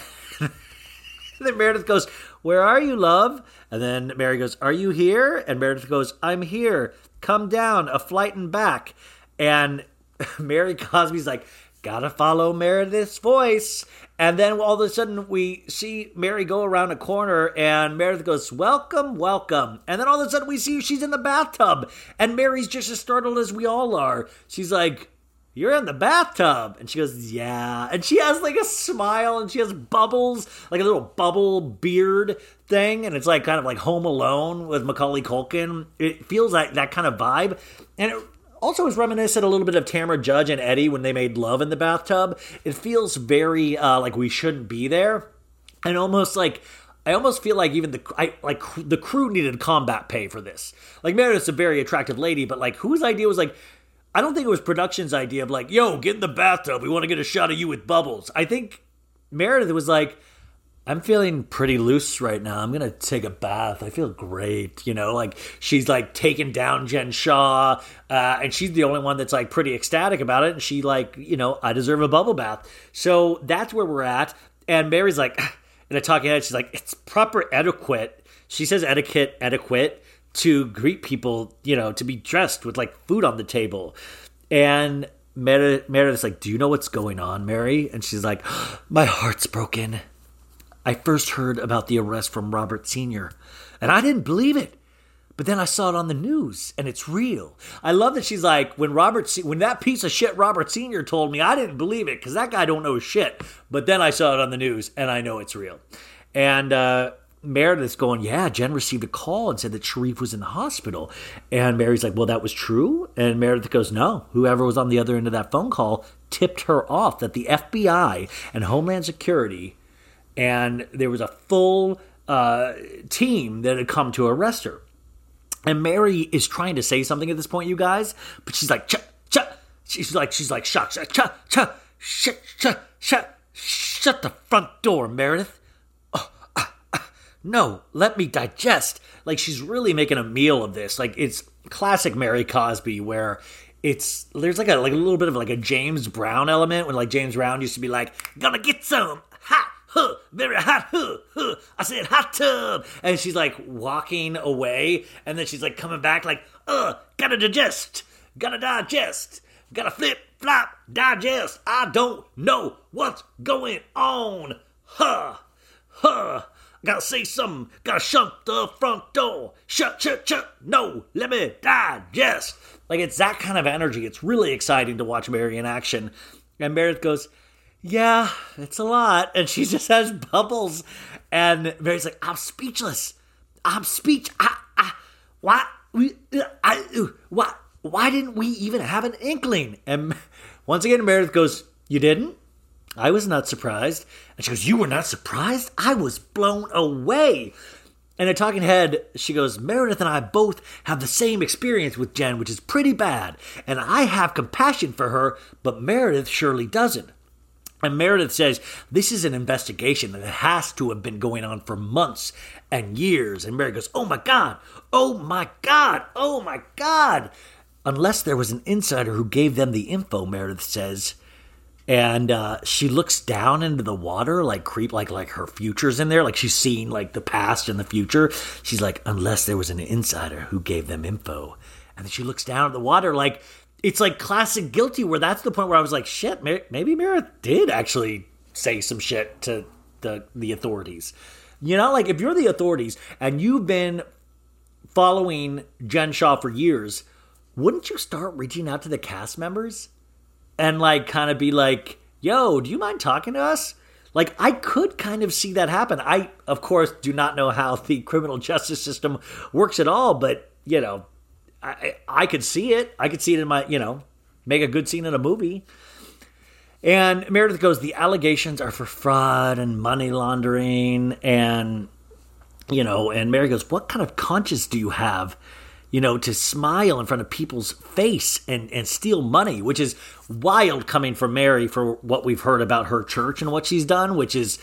then Meredith goes, Where are you, love? And then Mary goes, Are you here? And Meredith goes, I'm here. Come down, a flight and back. And Mary Cosby's like, Gotta follow Meredith's voice. And then all of a sudden, we see Mary go around a corner, and Meredith goes, Welcome, welcome. And then all of a sudden, we see she's in the bathtub, and Mary's just as startled as we all are. She's like, You're in the bathtub. And she goes, Yeah. And she has like a smile, and she has bubbles, like a little bubble beard thing. And it's like kind of like Home Alone with Macaulay Culkin. It feels like that kind of vibe. And it also is reminiscent a little bit of Tamra Judge and Eddie when they made love in the bathtub. It feels very uh, like we shouldn't be there, and almost like I almost feel like even the I like the crew needed combat pay for this. Like Meredith's a very attractive lady, but like whose idea was like I don't think it was production's idea of like, yo, get in the bathtub. We want to get a shot of you with bubbles. I think Meredith was like, I'm feeling pretty loose right now. I'm gonna take a bath. I feel great, you know. Like she's like taking down Jen Shah, uh, and she's the only one that's like pretty ecstatic about it. And she like, you know, I deserve a bubble bath. So that's where we're at. And Mary's like, in a talking head, she's like, it's proper etiquette. She says etiquette, etiquette to greet people, you know, to be dressed with like food on the table. And Meredith's like, do you know what's going on, Mary? And she's like, my heart's broken. I first heard about the arrest from Robert Sr., and I didn't believe it. But then I saw it on the news, and it's real. I love that she's like, when Robert, when that piece of shit Robert Sr. told me, I didn't believe it because that guy don't know shit. But then I saw it on the news, and I know it's real. And uh, Meredith's going, yeah, Jen received a call and said that Sharrieff was in the hospital. And Mary's like, well, that was true. And Meredith goes, no, whoever was on the other end of that phone call tipped her off that the FBI and Homeland Security and there was a full uh, team that had come to arrest her. And Mary is trying to say something at this point, you guys, but she's like, cha, cha. She's like, she's like. Cha, cha, cha, shut, shut, shut, shut the front door, Meredith. Oh, ah, ah, no, let me digest. Like she's really making a meal of this. Like it's classic Mary Cosby, where it's there's like a like a little bit of like a James Brown element when like James Brown used to be like, gonna get some huh, very hot, huh, huh. I said hot tub. And she's like walking away, and then she's like coming back, like, uh, gotta digest, gotta digest, gotta flip, flop, digest. I don't know what's going on. Huh, huh. Gotta say something, gotta shut the front door. Shut, shut, shut. No, let me digest. Like, it's that kind of energy. It's really exciting to watch Mary in action. And Meredith goes, yeah, it's a lot. And she just has bubbles. And Mary's like, I'm speechless. I'm speech. I, I, why, we, I, why, why didn't we even have an inkling? And once again, Meredith goes, You didn't? I was not surprised. And she goes, You were not surprised? I was blown away. And a talking head, she goes, Meredith and I both have the same experience with Jen, which is pretty bad. And I have compassion for her, but Meredith surely doesn't. And Meredith says, This is an investigation that has to have been going on for months and years. And Mary goes, Oh my God, oh my God, oh my God. Unless there was an insider who gave them the info, Meredith says. And uh, she looks down into the water, like creep, like like her future's in there, like she's seeing like the past and the future. She's like, unless there was an insider who gave them info, and then she looks down at the water, like it's like classic guilty, where that's the point where I was like, shit, maybe Meredith did actually say some shit to the the authorities. You know, like if you're the authorities and you've been following Jen Shah for years, wouldn't you start reaching out to the cast members and like kind of be like, yo, do you mind talking to us? Like, I could kind of see that happen. I, of course, do not know how the criminal justice system works at all, but, you know, I, I could see it. I could see it in my, you know, make a good scene in a movie. And Meredith goes, the allegations are for fraud and money laundering. And, you know, and Mary goes, what kind of conscience do you have you know, to smile in front of people's face and, and steal money, which is wild coming from Mary for what we've heard about her church and what she's done, which is,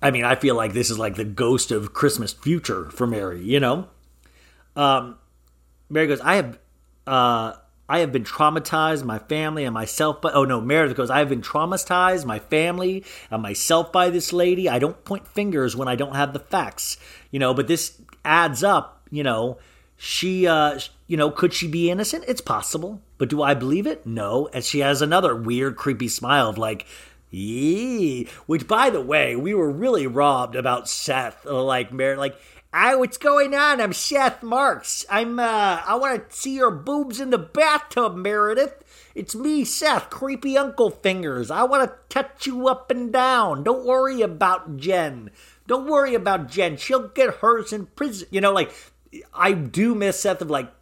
I mean, I feel like this is like the ghost of Christmas future for Mary, you know? Um, Mary goes, I have, uh, I have been traumatized, my family and myself. But oh no, Meredith goes, I have been traumatized, my family and myself by this lady. I don't point fingers when I don't have the facts, you know. But this adds up, you know she uh you know could she be innocent it's possible but do i believe it no and she has another weird creepy smile of like yee which by the way we were really robbed about seth like Mary, like Hi, what's going on? I'm Seth Marks. I'm, uh, I want to see your boobs in the bathtub, Meredith. It's me, Seth, creepy Uncle Fingers. I want to touch you up and down. Don't worry about Jen. Don't worry about Jen. She'll get hers in prison. You know, like, I do miss Seth of like,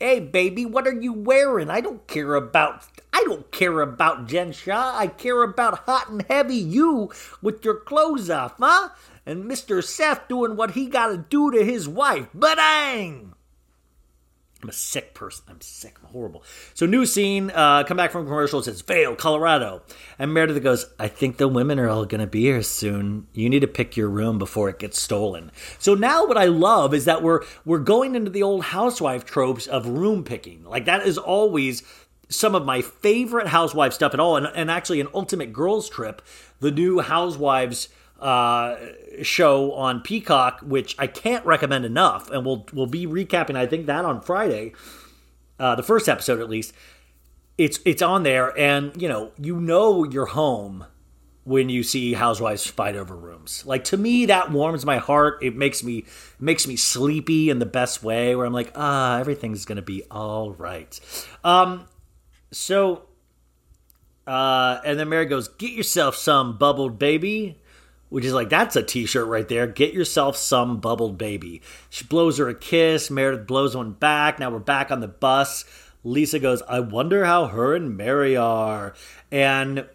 hey baby, what are you wearing? I don't care about I don't care about Jen Shah. I care about hot and heavy you with your clothes off, huh? And Mr. Seth doing what he gotta do to his wife. Badang! I'm a sick person. I'm sick. I'm horrible. So new scene. Uh, come back from commercials. It's Vail, Colorado, and Meredith goes. I think the women are all gonna be here soon. You need to pick your room before it gets stolen. So now what I love is that we're we're going into the old housewife tropes of room picking. Like that is always some of my favorite housewife stuff at all. And, and actually, an ultimate girls trip, the new housewives uh, show on Peacock, which I can't recommend enough, and we'll we'll be recapping. I think that on Friday, uh, the first episode at least. It's it's on there, and you know you know you're home when you see housewives fight over rooms. Like to me, that warms my heart. It makes me makes me sleepy in the best way, where I'm like, ah, everything's gonna be all right. Um, so, uh, and then Mary goes, "Get yourself some bubbled baby." Which is like that's a t-shirt right there. Get yourself some bubbled baby. She blows her a kiss. Meredith blows one back. Now we're back on the bus. Lisa goes i wonder how her and mary are. And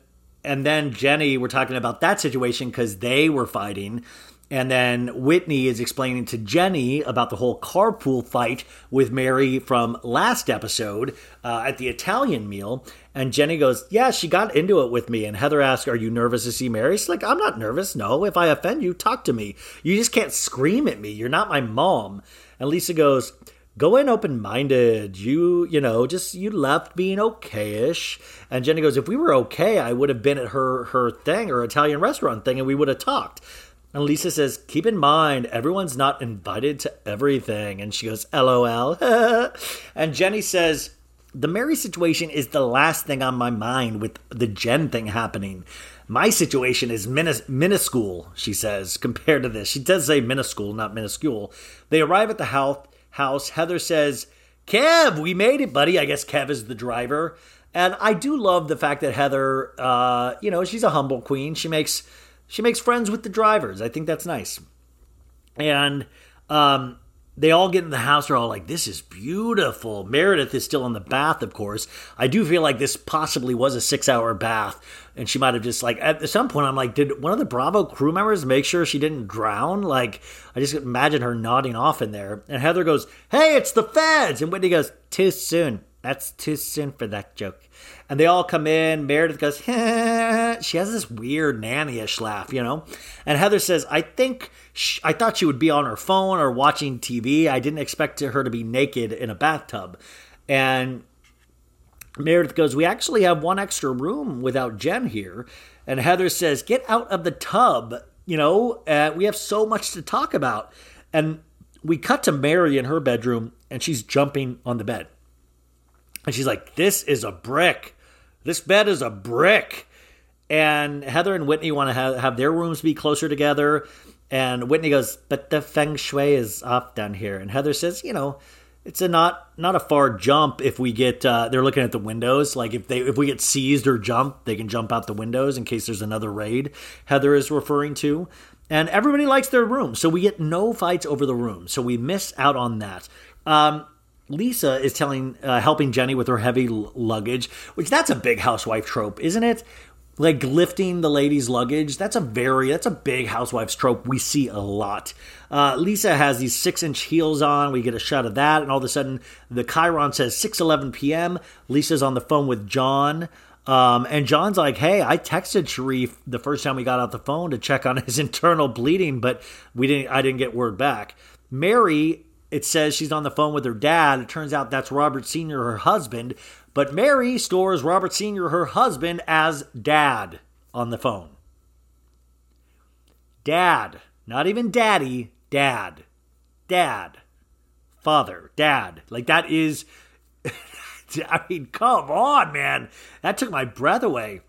and then jenny we're talking about that situation because they were fighting. And then Whitney is explaining to Jenny about the whole carpool fight with Mary from last episode uh, at the Italian meal. And Jenny goes, Yeah, she got into it with me. And Heather asks, Are you nervous to see Mary? She's like, I'm not nervous. No, if I offend you, talk to me. You just can't scream at me. You're not my mom. And Lisa goes, Go in open minded. You, you know, just you left being okayish. And Jenny goes, If we were okay, I would have been at her her thing, her Italian restaurant thing, and we would have talked. And Lisa says, Keep in mind, everyone's not invited to everything. And she goes, LOL. and Jenny says, The Mary situation is the last thing on my mind with the Jen thing happening. My situation is minuscule, she says, compared to this. She does say minuscule, not minuscule. They arrive at the house. house. Heather says, Kev, we made it, buddy. I guess Kev is the driver. And I do love the fact that Heather, uh, you know, she's a humble queen. She makes she makes friends with the drivers. I think that's nice. And um, they all get in the house. They're all like, "This is beautiful." Meredith is still in the bath, of course. I do feel like this possibly was a six-hour bath, and she might have just like at some point. I'm like, did one of the Bravo crew members make sure she didn't drown? Like, I just imagine her nodding off in there. And Heather goes, "Hey, it's the feds," and Whitney goes, "Too soon. That's too soon for that joke." And they all come in. Meredith goes, she has this weird nanny-ish laugh, you know. And Heather says, "I think." I thought she would be on her phone or watching TV. I didn't expect her to be naked in a bathtub. And Meredith goes, We actually have one extra room without Jen here. And Heather says, Get out of the tub. You know, uh, we have so much to talk about. And we cut to Mary in her bedroom, and she's jumping on the bed. And she's like, This is a brick. This bed is a brick. And Heather and Whitney want to have, have their rooms be closer together. And Whitney goes, but the feng shui is off down here. And Heather says, you know, it's a not not a far jump if we get uh, they're looking at the windows. Like if they if we get seized or jump, they can jump out the windows in case there's another raid. Heather is referring to. And everybody likes their room, so we get no fights over the room. So we miss out on that. Um, Lisa is telling, uh, helping Jenny with her heavy l- luggage, which that's a big housewife trope, isn't it? like lifting the lady's luggage that's a very that's a big housewife's trope we see a lot uh, lisa has these six inch heels on we get a shot of that and all of a sudden the chyron says 6.11 p.m lisa's on the phone with john um, and john's like hey i texted sharrieff the first time we got off the phone to check on his internal bleeding but we didn't i didn't get word back mary it says she's on the phone with her dad it turns out that's robert senior her husband but Mary stores Robert Sr., her husband, as dad on the phone. Dad. Not even daddy, dad. Dad. Father, dad. Like that is. I mean, come on, man. That took my breath away.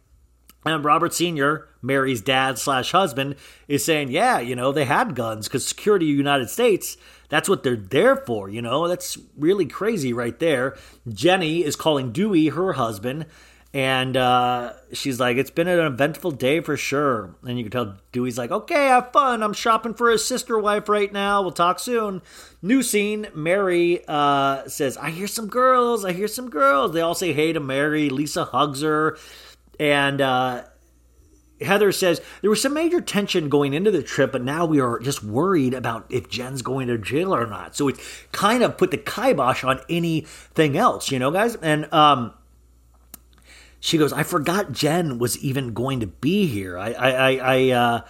And Robert Sr., Mary's dad slash husband, is saying, yeah, you know, they had guns because security of the United States that's what they're there for, you know? That's really crazy right there. Jenny is calling Dewey her husband, and uh, she's like, It's been an eventful day for sure. And you can tell Dewey's like, Okay, have fun. I'm shopping for his sister wife right now. We'll talk soon. New scene Mary uh, says, I hear some girls. I hear some girls. They all say hey to Mary. Lisa hugs her. And uh, Heather says there was some major tension going into the trip, but now we are just worried about if Jen's going to jail or not. So it kind of put the kibosh on anything else, you know, guys. And um, she goes, "I forgot Jen was even going to be here. I, I, I, I uh,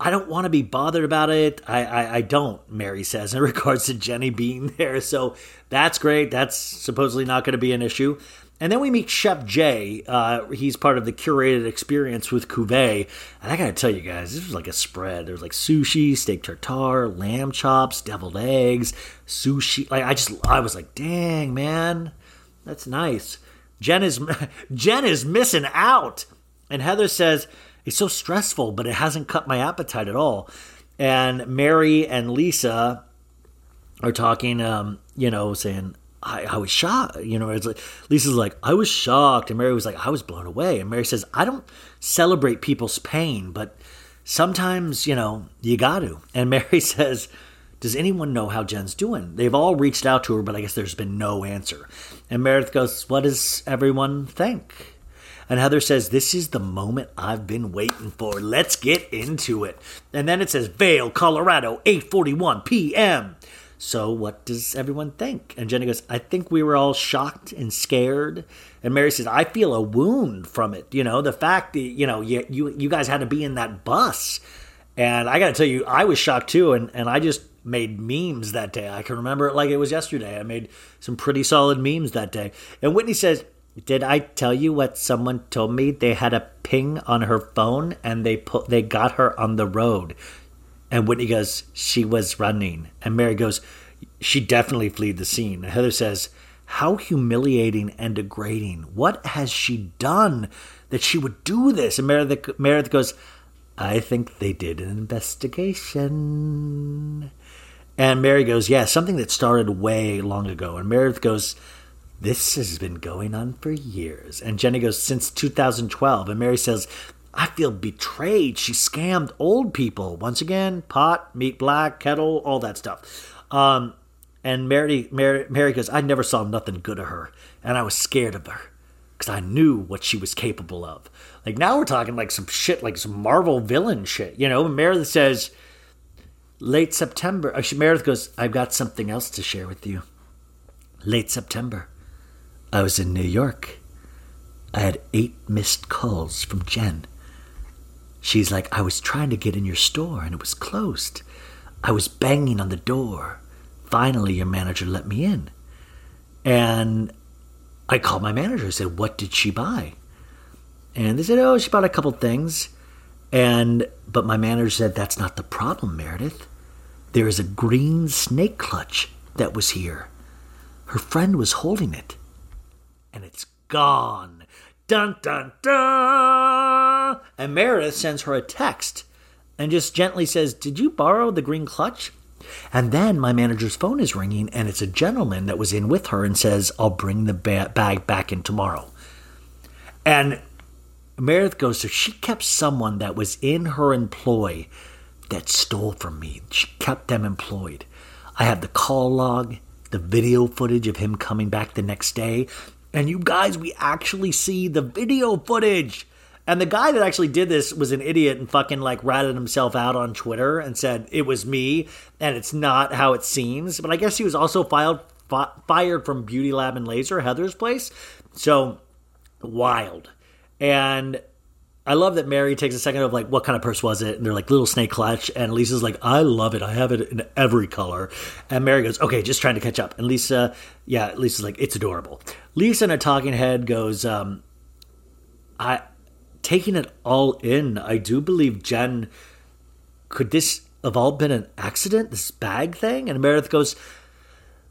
I don't want to be bothered about it. I, I, I, don't, Mary says, in regards to Jenny being there. So that's great. That's supposedly not going to be an issue. And then we meet Chef Jay. Uh, he's part of the curated experience with Cuvée. And I gotta tell you guys, this was like a spread. There's like sushi, steak tartare, lamb chops, deviled eggs, sushi. Like I just, I was like, dang man, that's nice. Jen is, Jen is missing out. And Heather says it's so stressful, but it hasn't cut my appetite at all. And Mary and Lisa are talking, um, you know, saying, I, I was shocked. You know, it's like Lisa's like, I was shocked, and Mary was like, I was blown away. And Mary says, I don't celebrate people's pain, but sometimes, you know, you got to. And Mary says, Does anyone know how Jen's doing? They've all reached out to her, but I guess there's been no answer. And Meredith goes, What does everyone think? And Heather says, This is the moment I've been waiting for. Let's get into it. And then it says, Vail, Colorado, 8:41 p.m. So, what does everyone think? And Jenny goes, I think we were all shocked and scared. And Mary says, I feel a wound from it. You know, the fact that, you know, you, you, you guys had to be in that bus. And I got to tell you, I was shocked too. And, and I just made memes that day. I can remember it like it was yesterday. I made some pretty solid memes that day. And Whitney says, did I tell you what someone told me? They had a ping on her phone and they put they got her on the road. And Whitney goes, She was running. And Mary goes, She definitely fled the scene. And Heather says, How humiliating and degrading. What has she done that she would do this? And Meredith, Meredith goes, I think they did an investigation. And Mary goes, Yeah, something that started way long ago. And Meredith goes, This has been going on for years. And Jenny goes, Since 2012. And Mary says, I feel betrayed. She scammed old people. Once again, pot, meet black, kettle, all that stuff. Um, And Mary, Mary, Mary goes, I never saw nothing good of her, and I was scared of her because I knew what she was capable of. Like now we're talking like some shit, like some Marvel villain shit, you know. Meredith says, late September. Uh, she, Meredith goes, I've got something else to share with you. Late September, I was in New York. I had eight missed calls from Jen. She's like, I was trying to get in your store and it was closed. I was banging on the door. Finally, your manager let me in. And I called my manager and said, What did she buy? And they said, Oh, she bought a couple things. And but my manager said, That's not the problem, Meredith. There is a green snake clutch that was here. Her friend was holding it. And it's gone. Dun dun dun. And Meredith sends her a text and just gently says, Did you borrow the green clutch? And then my manager's phone is ringing, and it's a gentleman that was in with her and says, I'll bring the ba- bag back in tomorrow. And Meredith goes, So she kept someone that was in her employ that stole from me. She kept them employed. I have the call log, the video footage of him coming back the next day. And you guys, we actually see the video footage. And the guy that actually did this was an idiot and fucking like ratted himself out on Twitter and said it was me and it's not how it seems. But I guess he was also filed, fi- fired from Beauty Lab and Laser, Heather's place. So wild. And I love that Mary takes a second of like, what kind of purse was it? And they're like, little snake clutch. And Lisa's like, I love it. I have it in every color. And Mary goes, okay, just trying to catch up. And Lisa, yeah, Lisa's like, it's adorable. Lisa in a talking head goes, um, I, taking it all in, I do believe Jen, could this have all been an accident, this bag thing? And Meredith goes,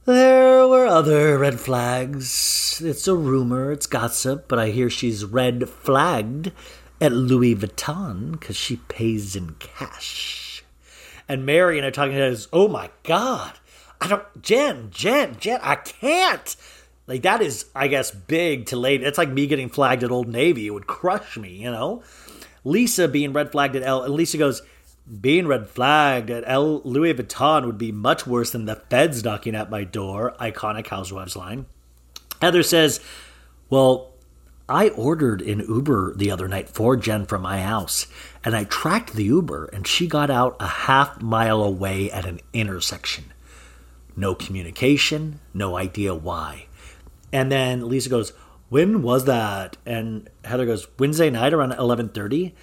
there were other red flags. It's a rumor, it's gossip, but I hear she's red flagged at Louis Vuitton because she pays in cash. And Mary and I talking to is, oh my God, I don't, Jen, Jen, Jen, I can't. Like that is, I guess, big to late. It's like me getting flagged at Old Navy. It would crush me, you know. Lisa being red flagged at L, and Lisa goes, being red flagged at L Louis Vuitton would be much worse than the feds knocking at my door. Iconic housewives line. Heather says, well, I ordered an Uber the other night for Jen from my house, and I tracked the Uber, and she got out a half mile away at an intersection. No communication, no idea why. And then Lisa goes, "When was that?" And Heather goes, "Wednesday night around 11:30."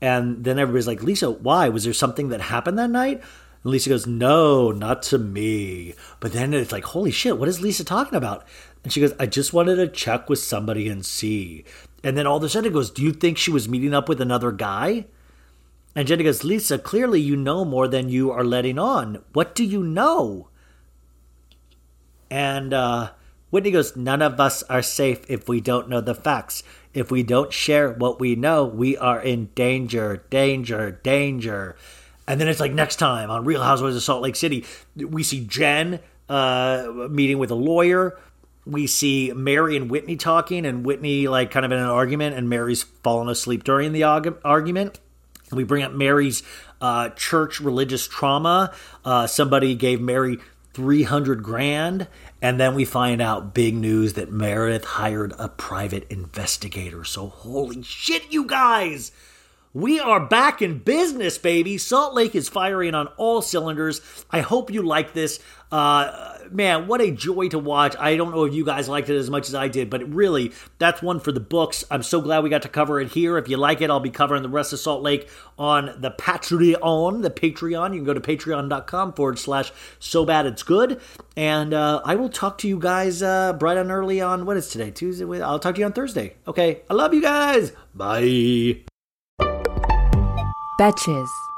And then everybody's like, "Lisa, why? Was there something that happened that night?" And Lisa goes, "No, not to me." But then it's like, "Holy shit, what is Lisa talking about?" And she goes, "I just wanted to check with somebody and see." And then all of a sudden it goes, "Do you think she was meeting up with another guy?" And Jenny goes, "Lisa, clearly you know more than you are letting on. What do you know?" And uh Whitney goes, None of us are safe if we don't know the facts. If we don't share what we know, we are in danger, danger, danger. And then it's like next time on Real Housewives of Salt Lake City, we see Jen uh, meeting with a lawyer. We see Mary and Whitney talking, and Whitney like kind of in an argument, and Mary's fallen asleep during the arg- argument. We bring up Mary's uh, church religious trauma. Uh, somebody gave Mary 300 grand. And then we find out big news that Meredith hired a private investigator. So, holy shit, you guys! We are back in business, baby. Salt Lake is firing on all cylinders. I hope you like this. Uh, man, what a joy to watch. I don't know if you guys liked it as much as I did, but really, that's one for the books. I'm so glad we got to cover it here. If you like it, I'll be covering the rest of Salt Lake on the Patreon, the Patreon. You can go to patreon.com forward slash so bad it's good. And uh, I will talk to you guys uh, bright and early on, what is today? Tuesday? I'll talk to you on Thursday. Okay. I love you guys. Bye. Betches.